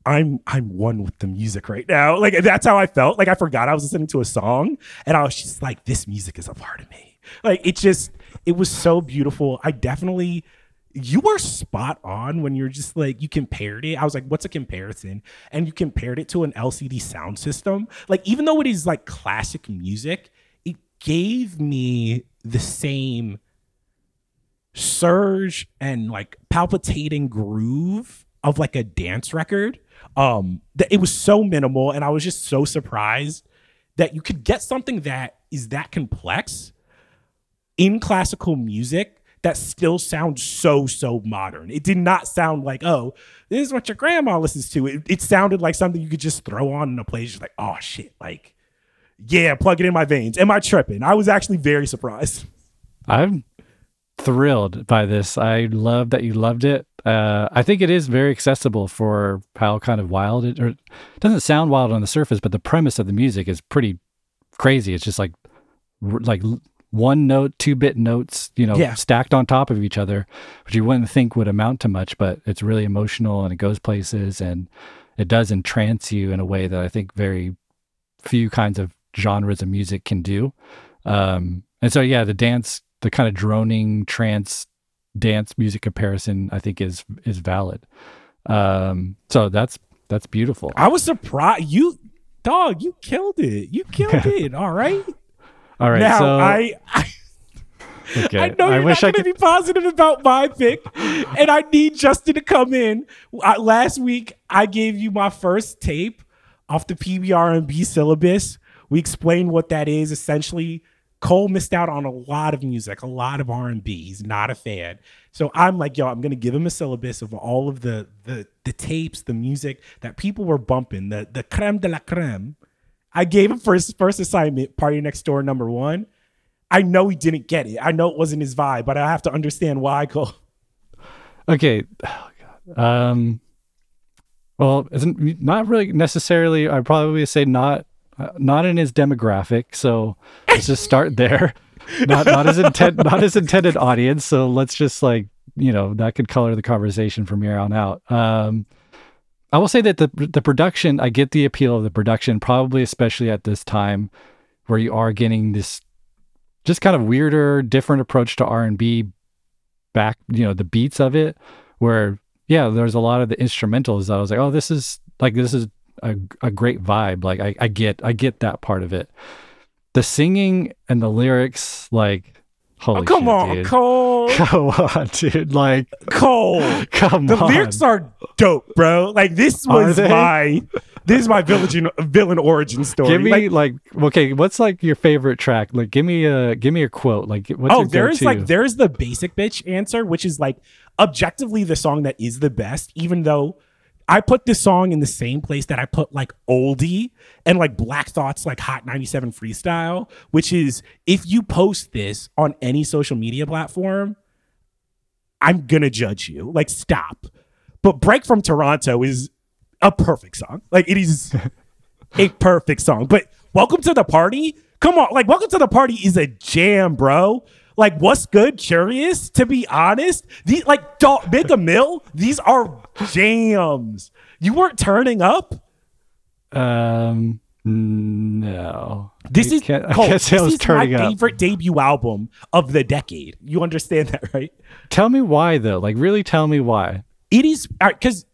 I'm I'm one with the music right now. Like that's how I felt. Like I forgot I was listening to a song, and I was just like, this music is a part of me. Like it just, it was so beautiful. I definitely. You were spot on when you're just like you compared it. I was like, "What's a comparison?" And you compared it to an LCD Soundsystem. Like, even though it is like classic music, it gave me the same surge and like palpitating groove of like a dance record. Um, that it was so minimal, and I was just so surprised that you could get something that is that complex in classical music that still sounds so so modern. It did not sound like oh this is what your grandma listens to. It, it sounded like something you could just throw on in a place. Just like oh shit, like yeah, plug it in my veins. Am I tripping? I was actually very surprised. I'm thrilled by this. I love that you loved it. Uh, I think it is very accessible for how kind of wild it, or it doesn't sound wild on the surface, but the premise of the music is pretty crazy. It's just like like one note, two bit notes, you know, Yeah. stacked on top of each other, which you wouldn't think would amount to much, but it's really emotional and it goes places and it does entrance you in a way that I think very few kinds of genres of music can do. Um, and so, yeah, the dance, the kind of droning trance dance music comparison, I think is is valid. Um, so that's that's beautiful. I was surprised. You dog, you killed it. You killed [LAUGHS] it. All right. All right, now so I, I [LAUGHS] okay. I know you're wish not I going to could. be positive about my pick, [LAUGHS] and I need Justin to come in. Uh, last week, I gave you my first tape off the PBR&B syllabus. We explain what that is. Essentially, Cole missed out on a lot of music, a lot of R&B. He's not a fan. So I'm like, yo, I'm going to give him a syllabus of all of the the the tapes, the music that people were bumping, the the creme de la creme. I gave him his first assignment, Party Next Door number one. I know he didn't get it. I know it wasn't his vibe, but I have to understand why. Cole. Okay. Oh, [SIGHS] God. Um. Well, isn't not really necessarily. I'd probably say not uh, not in his demographic. So let's just start there. [LAUGHS] Not not his intent not his intended audience. So let's just like you know that could color the conversation from here on out. Um. I will say that the the production, I get the appeal of the production, probably especially at this time, where you are getting this just kind of weirder, different approach to R and B. Back, you know, the beats of it, where yeah, there's a lot of the instrumentals that I was like, oh, this is like this is a a great vibe. Like I I get I get that part of it. The singing and the lyrics, like holy Oh, come shit, on, dude. Cole. [LAUGHS] Come on, dude. Like, Cole. [LAUGHS] come The on. The lyrics are dope, bro. Like this was my this is my villain villain origin story. Give me Like, like, okay, what's like your favorite track? Like, give me a give me a quote. Like, what's oh, there's go-to? like there's the basic bitch answer, which is like objectively the song that is the best, even though I put this song in the same place that I put like oldie and like Black Thought's like Hot 97 freestyle, which is if you post this on any social media platform, I'm gonna judge you. Like, stop. But Break from Toronto is a perfect song. Like it is [LAUGHS] a perfect song. But Welcome to the Party, come on, like Welcome to the Party is a jam, bro. Like what's good? Curious, to be honest. These like dog, Big a Mill, these are jams. You weren't turning up. um no. This I is can't, I Cole, can't say I was is turning my up. favorite debut album of the decade. You understand that, right? Tell me why though. Like, really, tell me why. It is because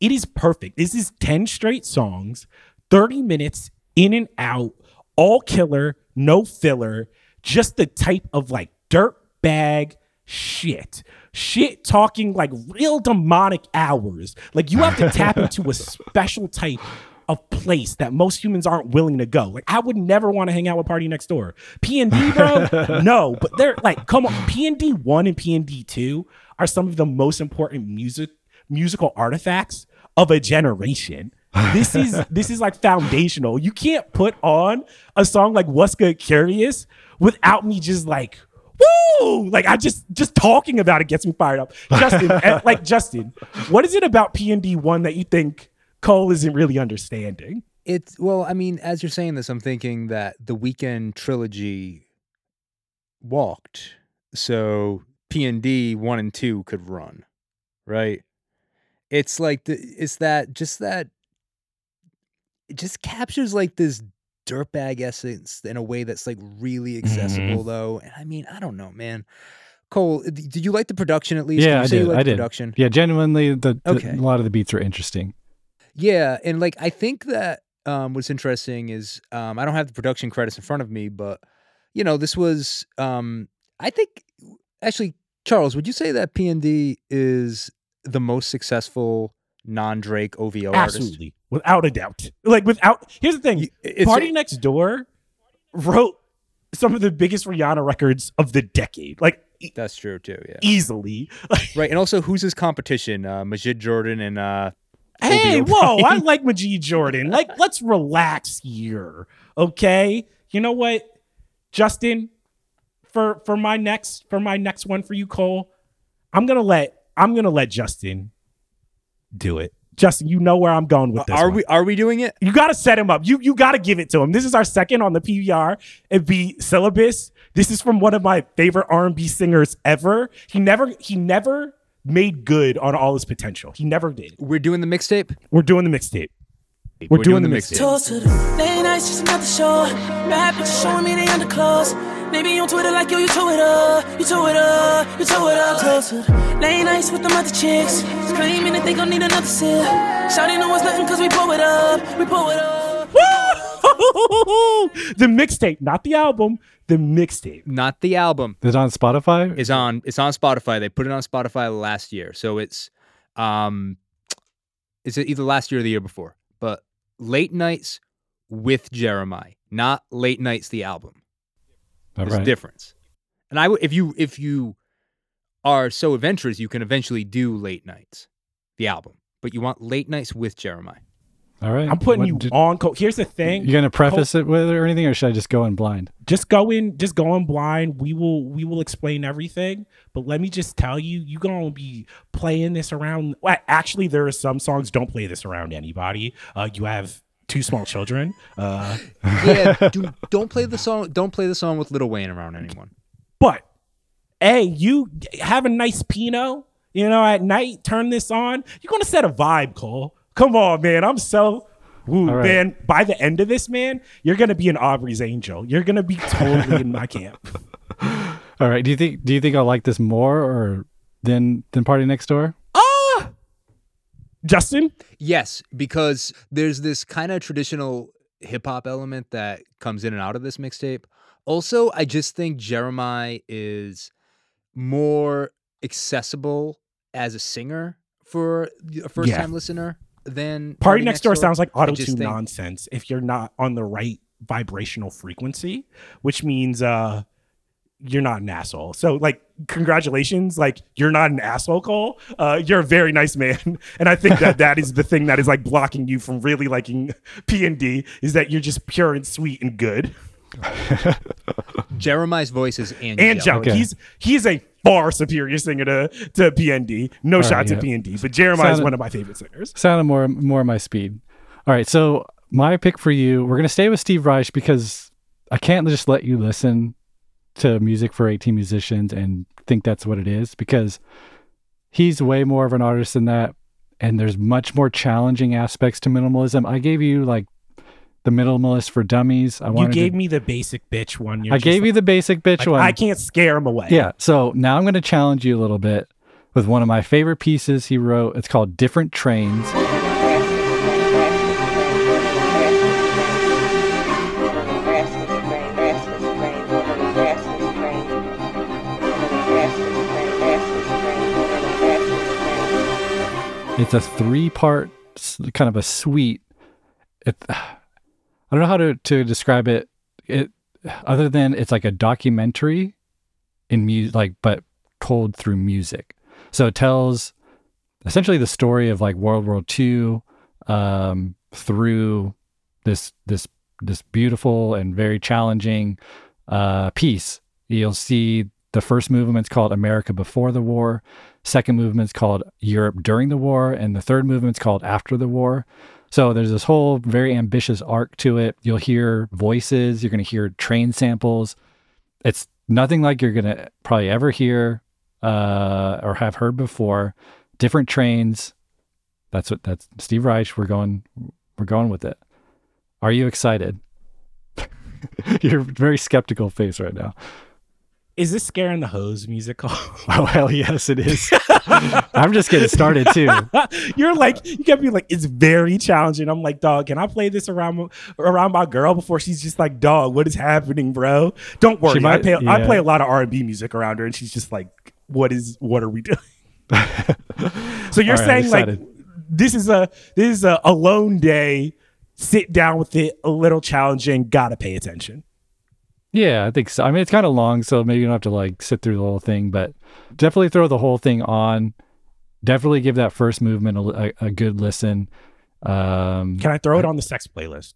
it is perfect. This is 10 straight songs, 30 minutes in and out, all killer, no filler, just the type of like dirt bag shit. Shit talking like real demonic hours. Like you have to tap [LAUGHS] into a special type of place that most humans aren't willing to go. Like I would never want to hang out with Party Next Door. P and D, bro, [LAUGHS] no. But they're like, come on, P and D one and P and D two are some of the most important music musical artifacts of a generation. This is [LAUGHS] this is like foundational. You can't put on a song like "What's Good Curious" without me just like woo like i just just talking about it gets me fired up justin eh, [LAUGHS] like justin what is it about p&d one that you think cole isn't really understanding It's well, I mean, as you're saying this, I'm thinking that the Weeknd trilogy walked. So P and D one and two could run, right? It's like the it's that just that it just captures like this dirtbag essence in a way that's like really Mm-hmm. accessible though. And I mean, I don't know, man. Cole, did you like the production at least? Yeah, I say you did. I the did. production? Yeah, genuinely, the, the Okay. a lot of the beats are interesting. Yeah, and like I think that um, what's interesting is um, I don't have the production credits in front of me, but you know this was um, I think actually Charles, would you say that P and D is the most successful non-Drake OVO artist? Absolutely, without a doubt. Like without. Here's the thing: It's- Party Next Door wrote some of the biggest Rihanna records of the decade. Like That's true too. Yeah. easily. [LAUGHS] Right, and also who's his competition? Uh, Majid Jordan and uh, Hey, whoa, I like Majid Jordan. [LAUGHS] Like, let's relax here. Okay. You know what? Justin, for for my next for my next one for you, Cole, I'm gonna let I'm gonna let Justin do it. Justin, you know where I'm going with uh, this. are one. we are we doing it? You got to set him up. You you got to give it to him. This is our second on the PBR. It be syllabus. This is from one of my favorite R&B singers ever. He never he never made good on all his potential. He never did. We're doing the mixtape. We're doing the mixtape. We're, doing, the mixtape. Toast to the late nights, just another show. Bad bitches showing me they underclothes. They be on Twitter like, yo, you tow it up, you tow it up, you tow it up. Toast to the late nights with them other chicks. Claiming that they gon' need another sip. Shouting know it's nothing cause we pull it up, we pull it up. [LAUGHS] The mixtape, not the album. The mixtape. Not the album. Is it on Spotify? is on it's on Spotify. They put it on Spotify last year. So it's um is it either last year or the year before? But Late Nights with Jeremih, not Late Nights the album. All There's a difference. And I w- if you if you are so adventurous, you can eventually do Late Nights, the album. But you want Late Nights with Jeremih. All right. I'm putting What you did- on. Co- Here's the thing. You're gonna preface it with it or anything, or should I just go in blind? just go in just go in blind we will we will explain everything but let me just tell you you're gonna be playing this around well, actually there are some songs don't play this around anybody uh you have two small children uh [LAUGHS] Yeah, do, don't play the song. Don't play the song with Lil Wayne around anyone. but hey you have a nice pinot you know at night turn this on you're gonna set a vibe cole come on man i'm so Ooh, All right. man, by the end of this, man, you're gonna be an Aubrey's angel. You're gonna be totally in my camp. [LAUGHS] All right. Do you think do you think I'll like this more or than than Party Next Door? Justin, Yes, because there's this kind of traditional hip hop element that comes in and out of this mixtape. Also, I just think Jeremih is more accessible as a singer for a first time listener than Party Next Door sounds like auto tune think- nonsense if you're not on the right vibrational frequency, which means uh you're not an asshole. So like congratulations, like you're not an asshole, Cole. Uh you're a very nice man. [LAUGHS] And I think that that is the thing that is like blocking you from really liking [LAUGHS] P and D is that you're just pure and sweet and good. [LAUGHS] Jeremih's voice is angelic. Angelic. Okay. He's he's a far superior singer to to PND. No All right, shot to yeah. PND, but Jeremih is one of my favorite singers. Sounded more more my speed. All right. So my pick for you, we're gonna stay with Steve Reich because I can't just let you listen to music for 18 musicians and think that's what it is because he's way more of an artist than that. And there's much more challenging aspects to minimalism. I gave you like the minimalist for dummies. I wanted You gave to, me the basic bitch one. You're I gave like- you the basic bitch like, one. I can't scare him away. Yeah. So now I'm going to challenge you a little bit with one of my favorite pieces he wrote. It's called Different Trains. It's a three part, kind of a suite. It, [SIGHS] I don't know how to, to describe it. It other than it's like a documentary in music, like but told through music. So it tells essentially the story of like World War II um, through this this this beautiful and very challenging uh, piece. You'll see the first movement's called America Before the War. Second movement's called Europe During the War, and the third movement's called After the War. So there's this whole very ambitious arc to it. You'll hear voices, you're going to hear train samples. It's nothing like you're going to probably ever hear uh, or have heard before. Different trains. That's what that's Steve Reich. We're going we're going with it. Are you excited? [LAUGHS] Your very skeptical face right now. Is this scaring the hose musical? Oh [LAUGHS] hell yes, it is. I'm just getting started too. [LAUGHS] You're like you kept being like it's very challenging. I'm like, dog, can I play this around my- around my girl before she's just like, dog, what is happening, bro? Don't worry, might- I, play, I play a lot of R&B music around her, and she's just like, what is what are we doing? [LAUGHS] so you're right, saying like this is a this is a alone day. Sit down with it, a little challenging. Gotta pay attention. Yeah, I think so. I mean, it's kind of long, so maybe you don't have to like sit through the whole thing, but definitely throw the whole thing on. Definitely give that first movement a, a, a good listen. Um, Can I throw it on the sex playlist?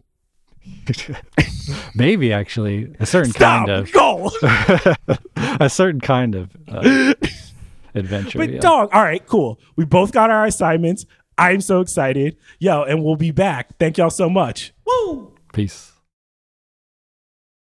[LAUGHS] maybe actually a certain Stop. kind of Go. [LAUGHS] a certain kind of uh, [LAUGHS] adventure. But yeah. dog, all right, cool. We both got our assignments. I'm so excited. Yo, and we'll be back. Thank y'all so much. Woo! Peace.